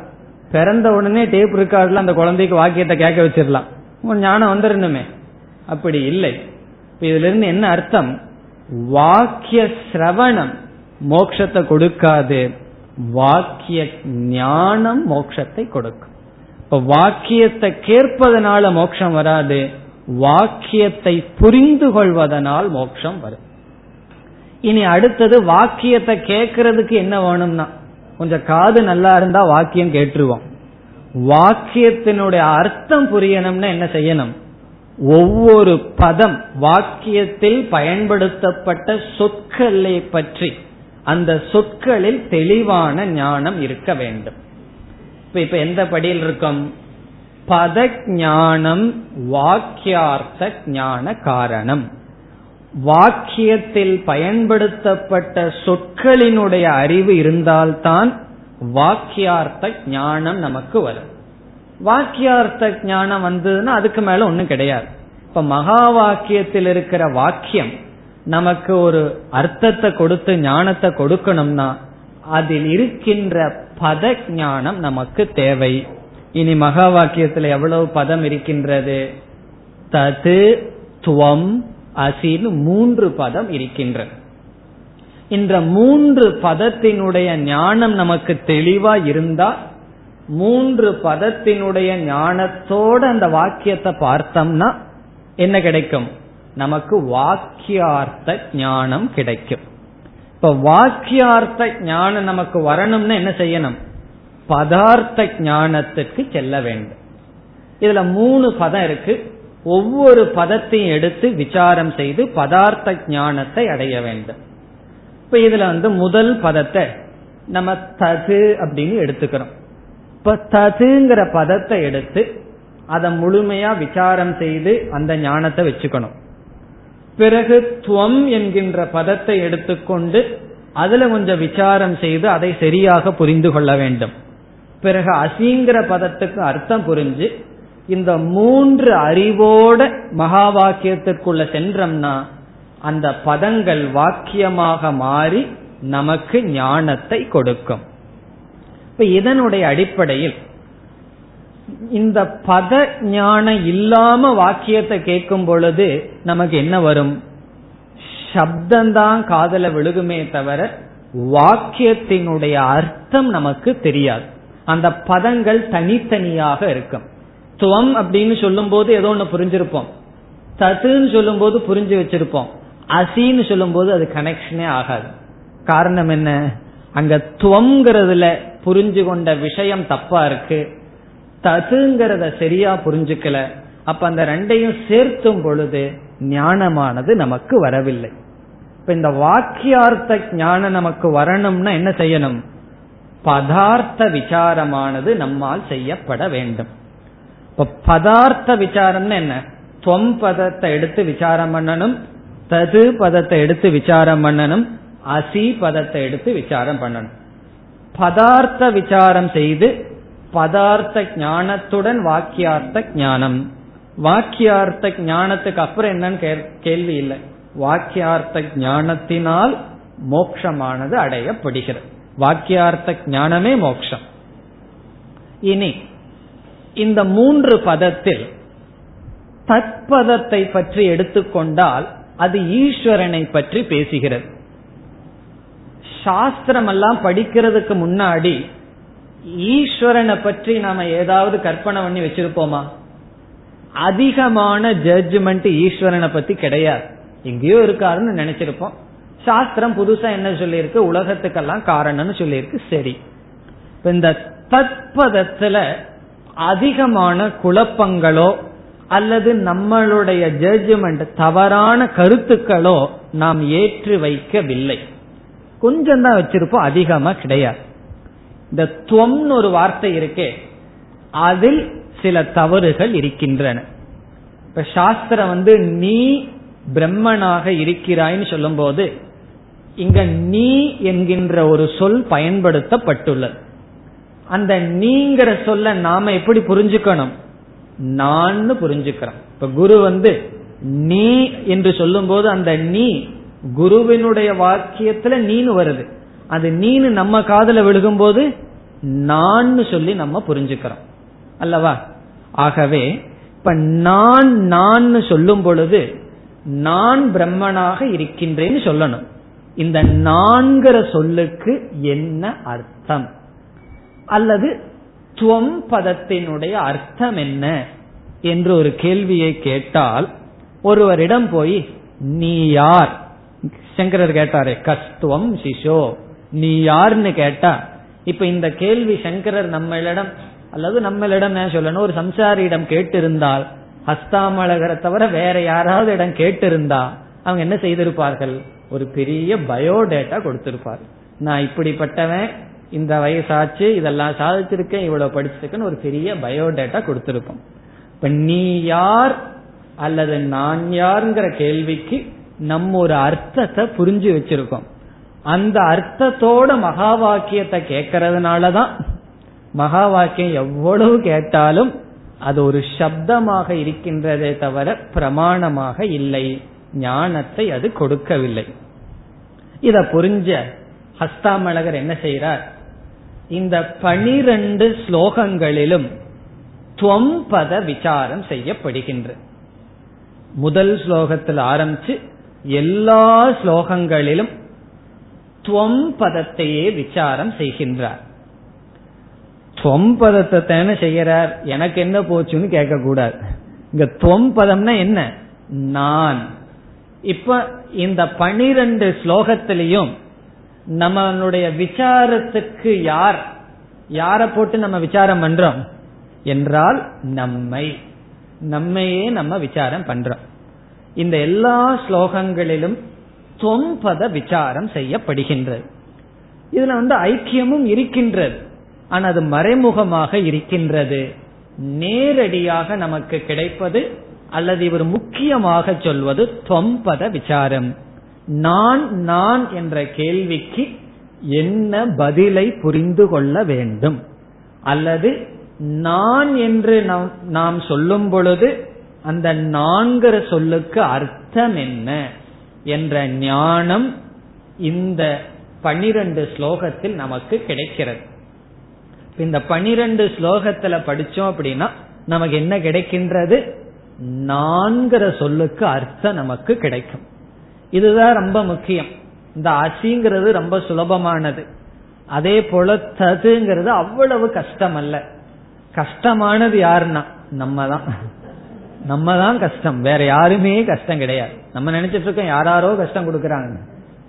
Speaker 2: பிறந்த உடனே டேப் ரெக்கார்ட்ல அந்த குழந்தைக்கு வாக்கியத்தை கேட்க வச்சிடலாம் ஞானம் வந்துடணுமே அப்படி இல்லை. இதுல இருந்து என்ன அர்த்தம்? வாக்கிய சிரவணம் மோட்சத்தை கொடுக்காது. வாக்கிய ஞானம் மோட்சத்தை கொடுக்கும். இப்ப வாக்கியத்தை கேட்பதனால மோட்சம் வராது. வாக்கியத்தை புரிந்து கொள்வதனால் மோட்சம் வரும். இனி அடுத்தது வாக்கியத்தை கேட்கறதுக்கு என்ன வேணும்னா கொஞ்சம் காது நல்லா இருந்தா வாக்கியம் கேட்டுருவோம். வாக்கியத்தினுடைய அர்த்தம் புரியணும்னா என்ன செய்யணும்? ஒவ்வொரு பதம் வாக்கியத்தில் பயன்படுத்தப்பட்ட சொற்களை பற்றி அந்த சொற்களில் தெளிவான ஞானம் இருக்க வேண்டும். இப்ப இப்ப எந்த படியில் இருக்கும்? பத ஞானம் வாக்கியார்த்த ஞான காரணம். வாக்கியத்தில் பயன்படுத்தப்பட்ட சொற்களினுடைய அறிவு இருந்தால்தான் வாக்கியார்த்த ஞானம் நமக்கு வரும். வாக்கியார்த்த ஞானம் வந்ததுன்னா அதுக்கு மேல ஒன்றும் கிடையாது. இப்ப மகா வாக்கியத்தில் இருக்கிற வாக்கியம் நமக்கு ஒரு அர்த்தத்தை கொடுத்து ஞானத்தை கொடுக்கணும்னா அதில் இருக்கின்ற பத ஞானம் நமக்கு தேவை. இனி மகா வாக்கியத்தில் எவ்வளவு பதம் இருக்கின்றது? தது துவம் அசின்னு மூன்று பதம் இருக்கின்றது. இந்த மூன்று பதத்தினுடைய ஞானம் நமக்கு தெளிவா இருந்தா மூன்று பதத்தினுடைய ஞானத்தோட அந்த வாக்கியத்தை பார்த்தோம்னா என்ன கிடைக்கும்? நமக்கு வாக்கியார்த்த ஞானம் கிடைக்கும். இப்ப வாக்கியார்த்த ஞானம் நமக்கு வரணும்னு என்ன செய்யணும்? பதார்த்த ஞானத்துக்கு செல்ல வேண்டும். இதுல மூணு பதம் இருக்கு. ஒவ்வொரு பதத்தையும் எடுத்து விசாரம் செய்து பதார்த்த ஞானத்தை அடைய வேண்டும். இப்ப இதுல வந்து முதல் பதத்தை நம்ம தது அப்படின்னு எடுத்துக்கிறோம். இப்ப ததுங்கிற பதத்தை எடுத்து அதை முழுமையா விசாரம் செய்து அந்த ஞானத்தை வச்சுக்கணும். பிறகு துவம் என்கின்ற பதத்தை எடுத்துக்கொண்டு அதுல கொஞ்சம் விசாரம் செய்து அதை சரியாக புரிந்து கொள்ள வேண்டும். பிறகு அசிங்கிற பதத்துக்கு அர்த்தம் புரிஞ்சு இந்த மூன்று அறிவோட மகா வாக்கியத்திற்குள்ள சென்றோம்னா அந்த பதங்கள் வாக்கியமாக மாறி நமக்கு ஞானத்தை கொடுக்கும். இப்ப இதனுடைய அடிப்படையில் இந்த பத ஞானம் இல்லாம வாக்கியத்தை கேட்கும் பொழுது நமக்கு என்ன வரும்? சப்தந்தான் காதல விழுகுமே தவிர வாக்கியத்தினுடைய அர்த்தம் நமக்கு தெரியாது. அந்த பதங்கள் தனித்தனியாக இருக்கும். துவம் அப்படின்னு சொல்லும் போது ஏதோ ஒன்று புரிஞ்சிருப்போம். தத்துன்னு சொல்லும் போது புரிஞ்சு வச்சிருப்போம். அசின்னு சொல்லும் போது அது கனெக்ஷனே ஆகாது. காரணம் என்ன? அங்க துவங்கிறதுல புரிஞ்சு கொண்ட விஷயம் தப்பா இருக்கு. ததுங்கிறத சரியா புரிஞ்சுக்கல. அப்ப அந்த ரெண்டையும் சேர்த்தும் பொழுது ஞானமானது நமக்கு வரவில்லை. இப்ப இந்த வாக்கியார்த்த ஞானம் நமக்கு வரணும்னா என்ன செய்யணும்? பதார்த்த விசாரமானது நம்மால் செய்யப்பட வேண்டும். இப்ப பதார்த்த விசாரம்னு என்ன? துவம் பதத்தை எடுத்து விசாரம் பண்ணணும். தது பதத்தை எடுத்து விசாரம் பண்ணணும் அசி பதத்தை எடுத்து விசாரம் பண்ணணும். பதார்த்த விசாரம் செய்து பதார்த்த ஞானத்துடன் வாக்கியார்த்த ஞானம். வாக்கியார்த்த ஞானத்துக்கு அப்புறம் என்னன்னு கேள்வி இல்லை. வாக்கியார்த்த ஞானத்தினால் மோக்ஷமானது அடையப்படுகிறது. வாக்கியார்த்த ஞானமே மோக்ஷம். இனி இந்த மூன்று பதத்தில் தத்பதத்தை பற்றி எடுத்துக்கொண்டால் அது ஈஸ்வரனை பற்றி பேசுகிறது. சாஸ்திரம் எல்லாம் படிக்கிறதுக்கு முன்னாடி ஈஸ்வரனை பற்றி நாம ஏதாவது கற்பனை பண்ணி வச்சிருப்போமா? அதிகமான ஜட்ஜ்மெண்ட் ஈஸ்வரனை பத்தி கிடையாது. எங்கேயோ இருக்காருன்னு நினைச்சிருப்போம். சாஸ்திரம் புதுசா என்ன சொல்லியிருக்கு? உலகத்துக்கெல்லாம் காரணம்னு சொல்லியிருக்கு. சரி. இந்த தத்பதத்துல அதிகமான குழப்பங்களோ அல்லது நம்மளுடைய ஜட்ஜ்மெண்ட் தவறான கருத்துக்களோ நாம் ஏற்று வைக்கவில்லை. கொஞ்சம் தான் வச்சிருப்போம் அதிகமா கிடையாது. இந்த துவம்னு ஒரு வார்த்தை இருக்கே அதில் சில தவறுகள் இருக்கின்றன. இப்ப சாஸ்திரம் வந்து நீ பிரம்மனாக இருக்கிறாய்னு சொல்லும் போது இங்க நீ என்கின்ற ஒரு சொல் பயன்படுத்தப்பட்டுள்ளது. அந்த நீங்கிற சொல்ல நாம எப்படி புரிஞ்சுக்கணும்? நான் புரிஞ்சுக்கிறோம். இப்ப குரு வந்து நீ என்று சொல்லும் போது அந்த நீ குருவினுடைய வாக்கியத்துல நீனு வருது. அது நீனு நம்ம காதல விழுகும் போது நான் சொல்லி நம்ம புரிஞ்சுக்கிறோம். அல்லவா? ஆகவே இப்ப நான் நான் சொல்லும் பொழுது நான் பிரம்மனாக இருக்கின்றேன்னு சொல்லணும். இந்த நான்கிற சொல்லுக்கு என்ன அர்த்தம்? அல்லது துவம் பதத்தினுடைய அர்த்தம் என்ன என்று ஒரு கேள்வியை கேட்டால் ஒருவரிடம் போய் நீ யார்? சங்கரர் கேட்டாரே கஸ்துவம் சிசோ நீ யாருன்னு கேட்டா? இப்ப இந்த கேள்வி சங்கரர் நம்மளிடம் அல்லது நம்மளிடம் என்ன சொல்லணும் ஒரு சம்சாரியிடம் கேட்டிருந்தால் ஹஸ்தாமலகரை தவிர வேற யாராவது இடம் கேட்டிருந்தா அவங்க என்ன செய்திருப்பார்கள்? ஒரு பெரிய பயோடேட்டா கொடுத்திருப்பார். நான் இப்படிப்பட்டவன் இந்த வயசாச்சு இதெல்லாம் சாதிச்சிருக்கேன் இவ்வளவு படிச்சிருக்கேன்னு ஒரு பெரிய பயோடேட்டா கொடுத்திருப்போம். இப்ப நீ யார் அல்லது நான் யாருங்கிற கேள்விக்கு நம்ம ஒரு அர்த்தத்தை புரிஞ்சு வச்சிருக்கோம். அந்த அர்த்தத்தோட மகா வாக்கியத்தை கேட்கறதுனாலதான் மகா வாக்கியம் எவ்வளவு கேட்டாலும் அது ஒரு சப்தமாக இருக்கின்றதே தவிர பிரமாணமாக இல்லை. ஞானத்தை அது கொடுக்கவில்லை. இத புரிஞ்ச ஹஸ்தாமலகர் என்ன செய்யறார் இந்த பனிரெண்டு ஸ்லோகங்களிலும் துவம்பத விசாரம் செய்யப்படுகின்ற. முதல் ஸ்லோகத்தில் ஆரம்பிச்சு எல்லா ஸ்லோகங்களிலும் துவம் பதத்தையே விசாரம் செய்கின்றார். துவம் பதத்தை தானே செய்யறார் எனக்கு என்ன போச்சுன்னு கேட்க கூடாது இங்க துவம் பதம்னா என்ன? நான். இப்ப இந்த பனிரெண்டு ஸ்லோகத்திலையும் நம்மளுடைய விசாரத்துக்கு யார் யார போட்டு நம்ம விசாரம் பண்றோம்? என்றால் நம்மை. நம்மையே நம்ம விசாரம் பண்றோம். இந்த எல்லா ஸ்லோகங்களிலும் தொம்பத விசாரம் செய்யப்படுகின்றது. இதுல வந்து ஐக்கியமும் இருக்கின்றது. ஆனா அது மறைமுகமாக இருக்கின்றது. நேரடியாக நமக்கு கிடைப்பது அல்லது இவர் முக்கியமாக சொல்வது தொம்பத விசாரம். நான் நான் என்ற கேள்விக்கு என்ன பதிலை புரிந்து கொள்ள வேண்டும்? அல்லது நான் என்று நாம் சொல்லும் பொழுது அந்த நான்கிற சொல்லுக்கு அர்த்தம் என்ன என்ற ஞானம் இந்த பனிரெண்டு ஸ்லோகத்தில் நமக்கு கிடைக்கிறது. இந்த பனிரெண்டு ஸ்லோகத்துல படிச்சோம் அப்படின்னா நமக்கு என்ன கிடைக்கின்றது? நான்கிற சொல்லுக்கு அர்த்தம் நமக்கு கிடைக்கும். இதுதான் ரொம்ப முக்கியம். இந்த அசிங்கிறது ரொம்ப சுலபமானது. அதே போல ததுங்கிறது அவ்வளவு கஷ்டம் அல்ல கஷ்டமானது யாருன்னா? நம்ம தான் நம்ம தான் கஷ்டம். வேற யாருமே கஷ்டம் கிடையாது. நம்ம நினைச்சிட்டு இருக்கோம் யாராரோ கஷ்டம் கொடுக்கறாங்க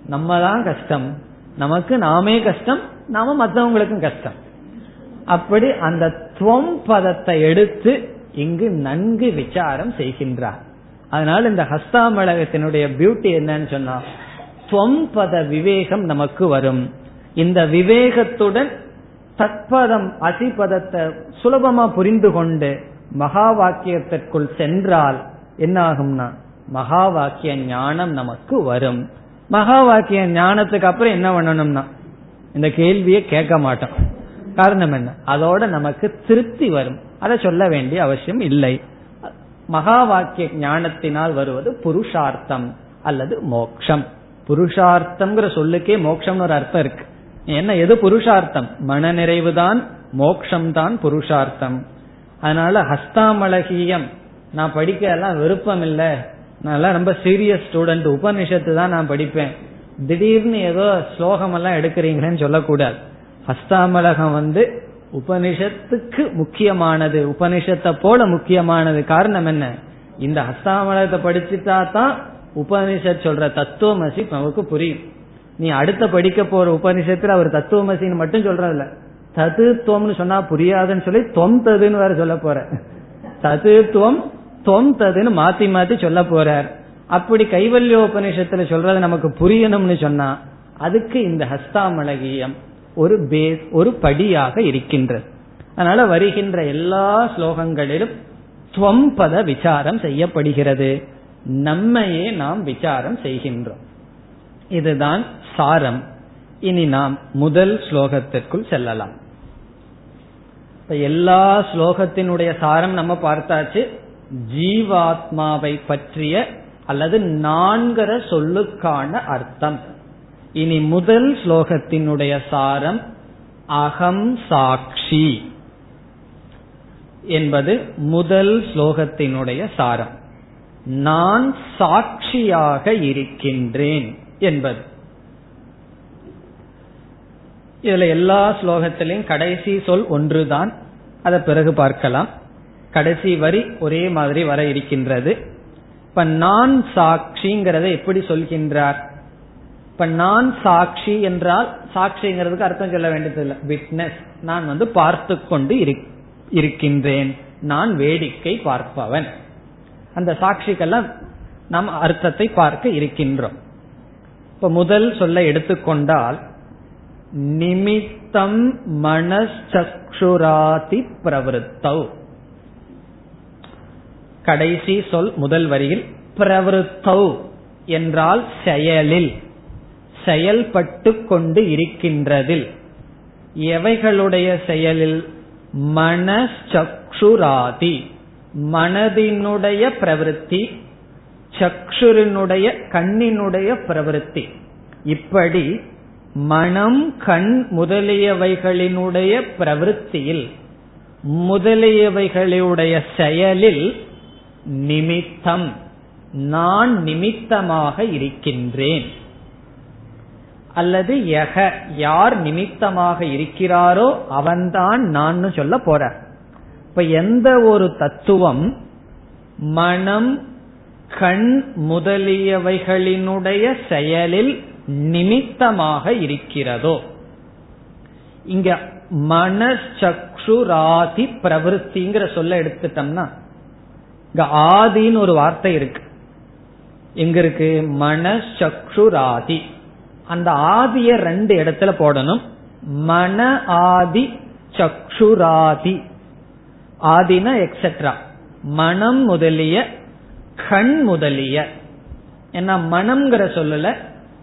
Speaker 2: நம்ம தான் கஷ்டம். நமக்கு நாமே கஷ்டம் நாம மற்றவங்களுக்கும் கஷ்டம். அப்படி அந்த துவம் பதத்தை எடுத்து இங்கு நன்கு விசாரம் செய்கின்றார். அதனால இந்த ஹஸ்தாமலகத்தினுடைய பியூட்டி என்னன்னு சொன்னா துவம் பத விவேகம் நமக்கு வரும். இந்த விவேகத்துடன் தத்பதம் அசிபதத்தை சுலபமா புரிந்து கொண்டு மகா வாக்கியத்திற்குள் சென்றால் என்ன ஆகும்னா மகா வாக்கிய ஞானம் நமக்கு வரும். மகா வாக்கிய ஞானத்துக்கு அப்புறம் என்ன பண்ணணும்னா இந்த கேள்வியை கேட்க மாட்டோம். காரணம் என்ன? அதோட நமக்கு திருப்தி வரும். அதை சொல்ல வேண்டிய அவசியம் இல்லை. மகா வாக்கிய ஞானத்தினால் வருவது புருஷார்த்தம் அல்லது மோக்ஷம். புருஷார்த்தம்ங்கிற சொல்லுக்கே மோக்ஷம்னு ஒரு அர்த்தம் இருக்கு. என்ன எது புருஷார்த்தம்? மன நிறைவுதான் மோக்ஷம் தான் புருஷார்த்தம். அதனால ஹஸ்தாமலகியம் நான் படிக்க எல்லாம் விருப்பம் இல்லை நான் ரொம்ப சீரியஸ் ஸ்டூடெண்ட் உபனிஷத்து தான் நான் படிப்பேன். திடீர்னு ஏதோ ஸ்லோகம் எல்லாம் எடுக்கிறீங்களேன்னு சொல்லக்கூடாது. ஹஸ்தாமலகம் வந்து உபனிஷத்துக்கு முக்கியமானது உபனிஷத்தை போல முக்கியமானது காரணம் என்ன? இந்த ஹஸ்தாமலகத்தை படிச்சுட்டா தான் உபனிஷத் சொல்ற தத்துவமசி நமக்கு புரியும். நீ அடுத்த படிக்க போற உபனிஷத்துல அவர் தத்துவமசின்னு மட்டும் சொல்றதில்ல. தத்துவம்னு சொன்னா புரியாதுன்னு சொல்லி தொம் ததுன்னு வேற சொல்ல போற. தத்துவம் தொம் ததுன்னு மாத்தி மாத்தி சொல்ல போறார். அப்படி கைவல்யோபனிஷத்துல சொல்றது நமக்கு புரியணும்னு சொன்னா அதுக்கு இந்த ஹஸ்தாமலகியம். ஒரு பேஸ் ஒரு படியாக இருக்கின்றது. அதனால வருகின்ற எல்லா ஸ்லோகங்களிலும் ஸ்வம்பத விசாரம் செய்யப்படுகிறது. நம்மையே நாம் விசாரம் செய்கின்றோம். இதுதான் சாரம். இனி நாம் முதல் ஸ்லோகத்திற்குள் செல்லலாம். இப்ப எல்லா ஸ்லோகத்தினுடைய சாரம் நம்ம பார்த்தாச்சு. ஜீவாத்மாவை பற்றிய அல்லது நான்கர சொல்லுக்கான அர்த்தம். இனி முதல் ஸ்லோகத்தினுடைய சாரம் அகம் சாட்சி என்பது முதல் ஸ்லோகத்தினுடைய சாரம். நான் சாட்சியாக இருக்கின்றேன் என்பது. இதுல எல்லா ஸ்லோகத்திலையும் கடைசி சொல் ஒன்றுதான். அதை பிறகு பார்க்கலாம். கடைசி வரி ஒரே மாதிரி வர இருக்கின்றது. இப்ப நான் சாட்சிங்கிறத எப்படி சொல்கின்றார்? இப்ப நான் சாட்சி என்றால் சாட்சிங்கிறதுக்கு அர்த்தம் சொல்ல வேண்டியதில்லை. விட்னஸ் நான் வந்து பார்த்து கொண்டு இருக்கின்றேன். நான் வேடிக்கை பார்ப்பவன். அந்த சாட்சிக்கெல்லாம் நாம் அர்த்தத்தை பார்க்க இருக்கின்றோம். இப்ப முதல் சொல்ல எடுத்துக்கொண்டால் நிமித்தம் மனசக்ஷுராதி பிரவருத்தௌ. கடைசி சொல் முதல் வரியில் பிரவருத்தௌ என்றால் செயலில். செயல்பட்டு கொண்டு இருக்கின்றதில். எவைகளுடைய செயலில்? மனசக்ஷுராதி மனதினுடைய பிரவருத்தி சக்ஷுரினுடைய கண்ணினுடைய பிரவருத்தி. இப்படி மனம் கண் முதலியவைகளினுடைய பிரவருத்தியில் முதலியவைகளுடைய செயலில் நிமித்தம் நான் நிமித்தமாக இருக்கின்றேன். அல்லது யக யார் நிமித்தமாக இருக்கிறாரோ அவன்தான் நான் சொல்ல போற. இப்ப எந்த ஒரு தத்துவம் மனம் கண் முதலியவைகளினுடைய செயலில் நிமித்தமாக இருக்கிறதோ. இங்க மனசக்ஷுராதி பிரவருத்திங்கிற சொல்ல எடுத்துட்டோம்னா இங்க ஆதின்னு ஒரு வார்த்தை இருக்கு. எங்க இருக்கு? மனசக்ஷுராதி அந்த ஆதிய ரெண்டு இடத்துல போடணும். மன ஆதி சக்ஷுராதி. ஆதினா எக்ஸெட்ரா மனம் முதலிய கண் முதலிய. ஏன்னா மனம்ங்கிற சொல்லல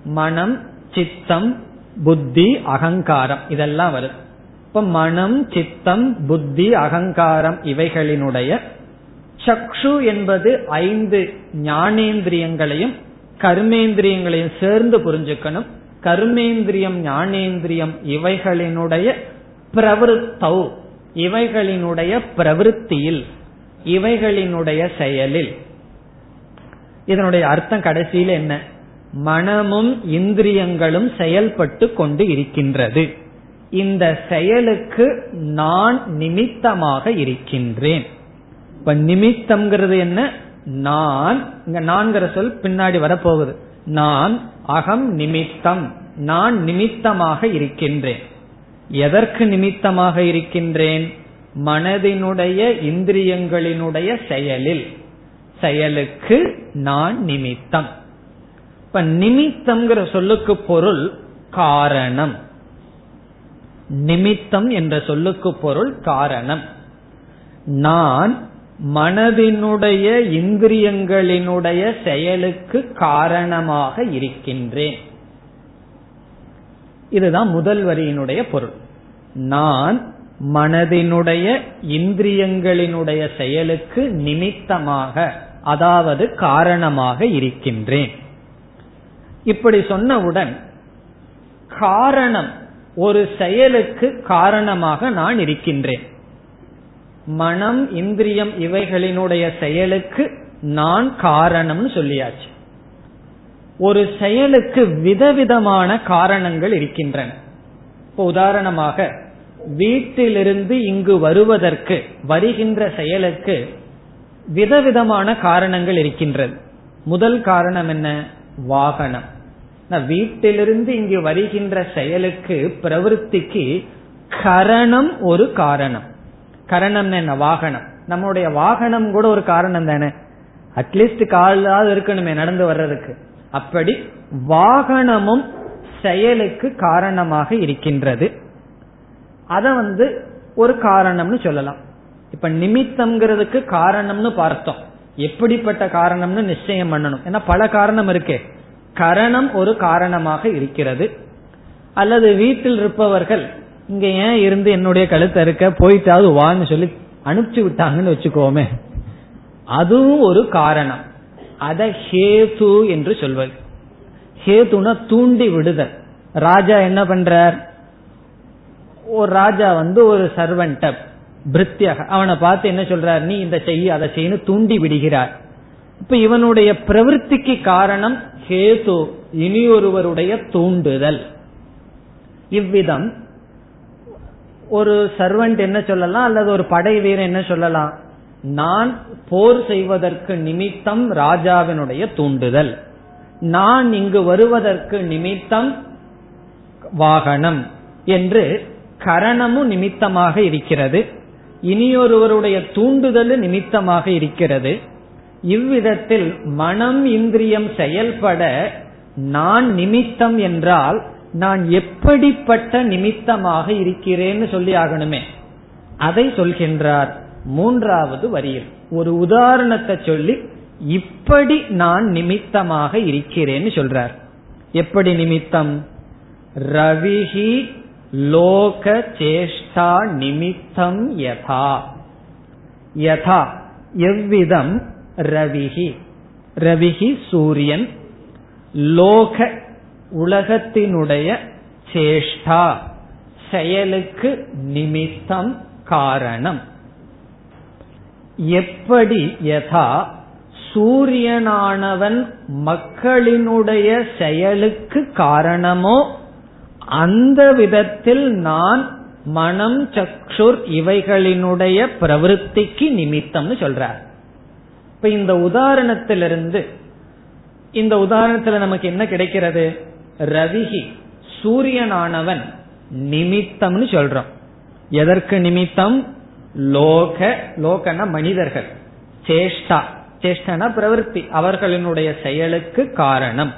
Speaker 2: மனம் சித்தம் புத்தி அகங்காரம். இதெல்லாம் வருது. இப்ப மனம் சித்தம் புத்தி அகங்காரம் இவைகளினுடைய சக்ஷு என்பது ஐந்து ஞானேந்திரியங்களையும் கர்மேந்திரியங்களையும் சேர்ந்து புரிஞ்சுக்கணும். கர்மேந்திரியம் ஞானேந்திரியம் இவைகளினுடைய பிரவருத்தௌ இவைகளினுடைய பிரவருத்தியில். இவைகளினுடைய செயலில். இதனுடைய அர்த்தம் கடைசியில் என்ன? மனமும் இந்திரியங்களும் செயல்பட்டு கொண்டு இருக்கின்றது. இந்த செயலுக்கு நான் நிமித்தமாக இருக்கின்றேன். இப்ப நிமித்தம்ங்கிறது என்ன? நான் இங்க நான்கிற சொல் பின்னாடி வரப்போகுது. நான் அகம் நிமித்தம். நான் நிமித்தமாக இருக்கின்றேன். எதற்கு நிமித்தமாக இருக்கின்றேன்? மனதினுடைய இந்திரியங்களினுடைய செயலில். செயலுக்கு நான் நிமித்தம். இப்ப நிமித்தம்ங்கிற சொல்லுக்கு பொருள் காரணம். நிமித்தம் என்ற சொல்லுக்கு பொருள் காரணம். நான் மனதினுடைய இந்திரியங்களினுடைய செயலுக்கு காரணமாக இருக்கின்றேன். இதுதான் முதல் வரியினுடைய பொருள். நான் மனதினுடைய இந்திரியங்களினுடைய செயலுக்கு நிமித்தமாக அதாவது காரணமாக இருக்கின்றேன். இப்படி சொன்னவுடன் காரணம் ஒரு செயலுக்கு காரணமாக நான் இருக்கின்றேன். மனம் இந்திரியம் இவைகளினுடைய செயலுக்கு நான் காரணம்னு சொல்லியாச்சு. ஒரு செயலுக்கு விதவிதமான காரணங்கள் இருக்கின்றன. இப்போ உதாரணமாக வீட்டிலிருந்து இங்கு வருவதற்கு வருகின்ற செயலுக்கு விதவிதமான காரணங்கள் இருக்கின்றது. முதல் காரணம் என்ன? வாகனம். வீட்டிலிருந்து இங்கு வருகின்ற செயலுக்கு பிரவருத்திக்கு கரணம் ஒரு காரணம். கரணம் என்ன? வாகனம். நம்முடைய வாகனம் கூட ஒரு காரணம் தானே. அட்லீஸ்ட் காலாவது இருக்கணுமே நடந்து வர்றதுக்கு. அப்படி வாகனமும் செயலுக்கு காரணமாக இருக்கின்றது. அத வந்து ஒரு காரணம்னு சொல்லலாம். இப்ப நிமித்தம்ங்கிறதுக்கு காரணம்னு பார்த்தோம். எப்படிப்பட்ட காரணம்னு நிச்சயம் பண்ணணும். ஏன்னா பல காரணம் இருக்கே. கரணம் ஒரு காரணமாக இருக்கிறது. அல்லது வீட்டில் இருப்பவர்கள் இங்க ஏன் இருந்து என்னுடைய கழுத்தை இருக்க போயிட்டாவது வான்னு சொல்லி அனுப்பிச்சு விட்டாங்கன்னு வச்சுக்கோமே. அதுவும் ஒரு காரணம். அத ஹேது என்று சொல்வது. ஹேதுனா தூண்டி விடுதல். ராஜா என்ன பண்றார்? ஒரு ராஜா வந்து ஒரு சர்வன்ட பிரித்தியாக அவனை பார்த்து என்ன சொல்றார்? நீ இந்த செய்ய அதை செய்யு தூண்டி விடுகிறார். இப்ப இவனுடைய பிரவருத்திக்கு காரணம் ஹேது இனியொருவருடைய தூண்டுதல். இவ்விதம் ஒரு சர்வன்ட் என்ன சொல்லலாம் அல்லது ஒரு படை வீரன் என்ன சொல்லலாம்? நான் போர் செய்வதற்கு நிமித்தம் ராஜாவினுடைய தூண்டுதல். நான் இங்கு வருவதற்கு நிமித்தம் வாகனம் என்று கரணமும் நிமித்தமாக இருக்கிறது. இனியொருவருடைய தூண்டுதல் நிமித்தமாக இருக்கிறது. இவ்விதத்தில் மனம் இந்திரியம் செயல்பட நான் நிமித்தம் என்றால் நான் எப்படிப்பட்ட நிமித்தமாக இருக்கிறேன்னு சொல்லி ஆகணுமே. அதை சொல்கின்றார். மூன்றாவது வரியில். ஒரு உதாரணத்தை சொல்லி இப்படி நான் நிமித்தமாக இருக்கிறேன்னு சொல்றார். எப்படி நிமித்தம்? ரவிஹி லோக சேஷ்டா நிமித்தம் யதா. யதா எவ்விதம்? ரவிஹி. ரவிஹி சூரியன் லோக உலகத்தினுடைய சேஷ்டா செயலுக்கு நிமித்தம் காரணம். எப்படி யதா சூரியனானவன் மக்களினுடைய செயலுக்கு காரணமோ அந்த விதத்தில் நான் மனம் சக்ஷுர் இவைகளினுடைய பிரவருத்திக்கு நிமித்தம்னு சொல்றார். இப்ப இந்த உதாரணத்திலிருந்து இந்த உதாரணத்துல நமக்கு என்ன கிடைக்கிறது? ரவிகி சூரியனானவன் நிமித்தம்னு சொல்றோம். எதற்கு நிமித்தம்? லோக லோகன மனிதர்கள். சேஷ்டா. சேஷ்டனா பிரவருத்தி. அவர்களினுடைய செயலுக்கு காரணம்.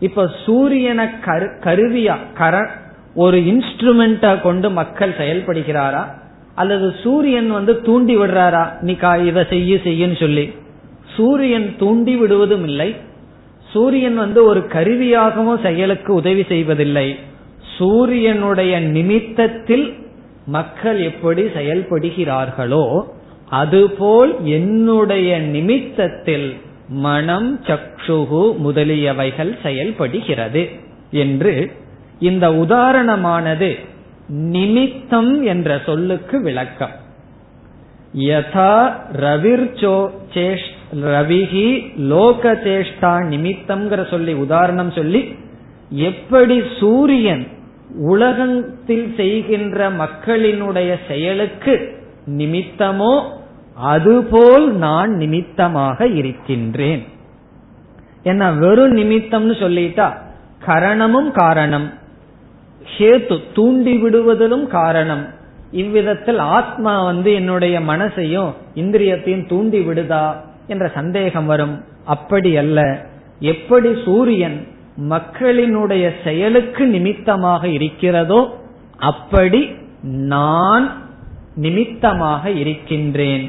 Speaker 2: இப்ப சூரியனை கருவியா கர ஒரு இன்ஸ்ட்ருமெண்டா கொண்டு மக்கள் செயல்படுகிறாரா? அல்லது சூரியன் வந்து தூண்டி விடுறாரா? நீ இதை செய்ய செய்யன்னு சொல்லி. சூரியன் தூண்டி விடுவதும் இல்லை. சூரியன் வந்து ஒரு கருவியாகவும் செயலுக்கு உதவி செய்வதில்லை. சூரியனுடைய நிமித்தத்தில் மக்கள் எப்படி செயல்படுகிறார்களோ அதுபோல் என்னுடைய நிமித்தத்தில் மனம் சக்ஷுகு முதலியவைகள் செயல்படுகிறது என்று இந்த உதாரணமானது நிமித்தம் என்ற சொல்லுக்கு விளக்கம். யதா ரவிர்ச்சோ சேஷ் ரவிகி லோக சேஷ்டா நிமித்தம்ங்கிற சொல்லி உதாரணம் சொல்லி எப்படி சூரியன் உலகத்தில் செய்கின்ற மக்களினுடைய செயலுக்கு நிமித்தமோ அதுபோல் நான் நிமித்தமாக இருக்கின்றேன். என்ன வெறும் நிமித்தம்னு சொல்லிட்டா கரணமும் காரணம். ஹேத்து தூண்டி விடுவதிலும் காரணம். இவ்விதத்தில் ஆத்மா வந்து என்னுடைய மனசையும் இந்திரியத்தையும் தூண்டி விடுதா? என்ற சந்தேகம் வரும். அப்படி அல்ல. எப்படி சூரியன் மக்களினுடைய செயலுக்கு நிமித்தமாக இருக்கிறதோ அப்படி நான் நிமித்தமாக இருக்கின்றேன்.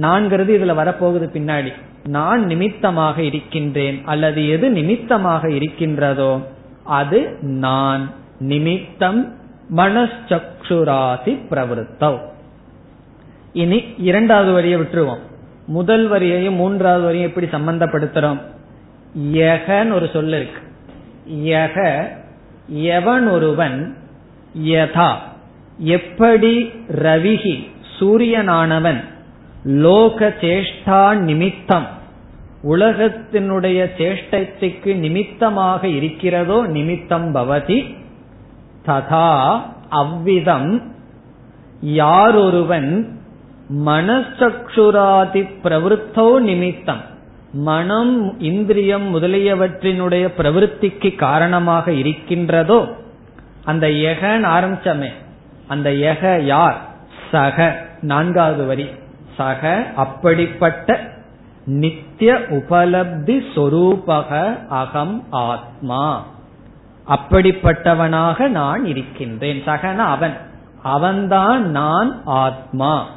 Speaker 2: நான்கிறது இதுல வரப்போகுது பின்னாடி. நான் நிமித்தமாக இருக்கின்றேன். அல்லது எது நிமித்தமாக இருக்கின்றதோ அது நான் நிமித்தம் மனச்சக்ஷுராசி பிரவருத்தவ். இனி இரண்டாவது வரியை விட்டுருவோம். முதல் வரியையும் மூன்றாவது வரியும் எப்படி சம்பந்தப்படுத்துறோம்? யகன்னு ஒரு சொல்ல இருக்கு. யக எவன் ஒருவன் யதா. எப்படி ரவிகி சூரியனானவன் லோக சேஷ்டா நிமித்தம் உலகத்தினுடைய சேஷ்டத்துக்கு நிமித்தமாக இருக்கிறதோ நிமித்தம் பவதி ததா அவ்விதம் யாரொருவன் மனசக்ஷுராதி பிரவருத்தோ நிமித்தம். மனம் இந்திரியம் முதலியவற்றினுடைய பிரவருத்திக்கு காரணமாக இருக்கின்றதோ அந்த யகன் ஆரம்பிச்சமே. அந்த எக யார்? சக. நான்காவது வரி. சக அப்படிப்பட்ட நித்திய உபலப்தி சொரூபக அகம் ஆத்மா. அப்படிப்பட்டவனாக நான் இருக்கின்றேன். சகன அவன். அவன்தான் நான் ஆத்மா.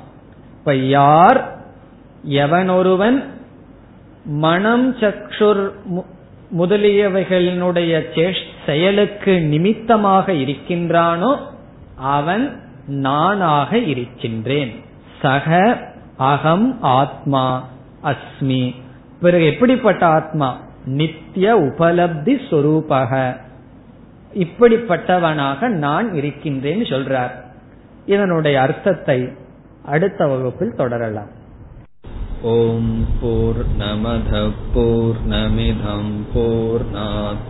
Speaker 2: இப்ப யார் எவனொருவன் மனம் சக்ஷுர் முதலியவைகளினுடைய செயலுக்கு நிமித்தமாக இருக்கின்றானோ அவன் நானாக இருக்கின்றேன். சக அகம் ஆத்மா அஸ்மி. பிறகு எப்படிப்பட்ட ஆத்மா? நித்திய உபலப்தி சொரூபக. இப்படிப்பட்டவனாக நான் இருக்கின்றேன் சொல்றார். இதனுடைய அர்த்தத்தை அடுத்த வகுப்பில் தொடரலாம்.
Speaker 1: ஓம் போர் நமத போர் நமிதம் போர்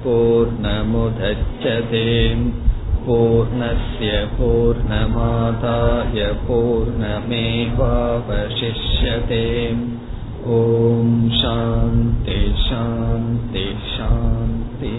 Speaker 1: போர் நமுதச்சதேம் பூர்ணய பூர்ணமாதாய பூர்ணமேவாவசிஷ்யதேம் ஓம் சாந்தி சாந்தி சாந்தி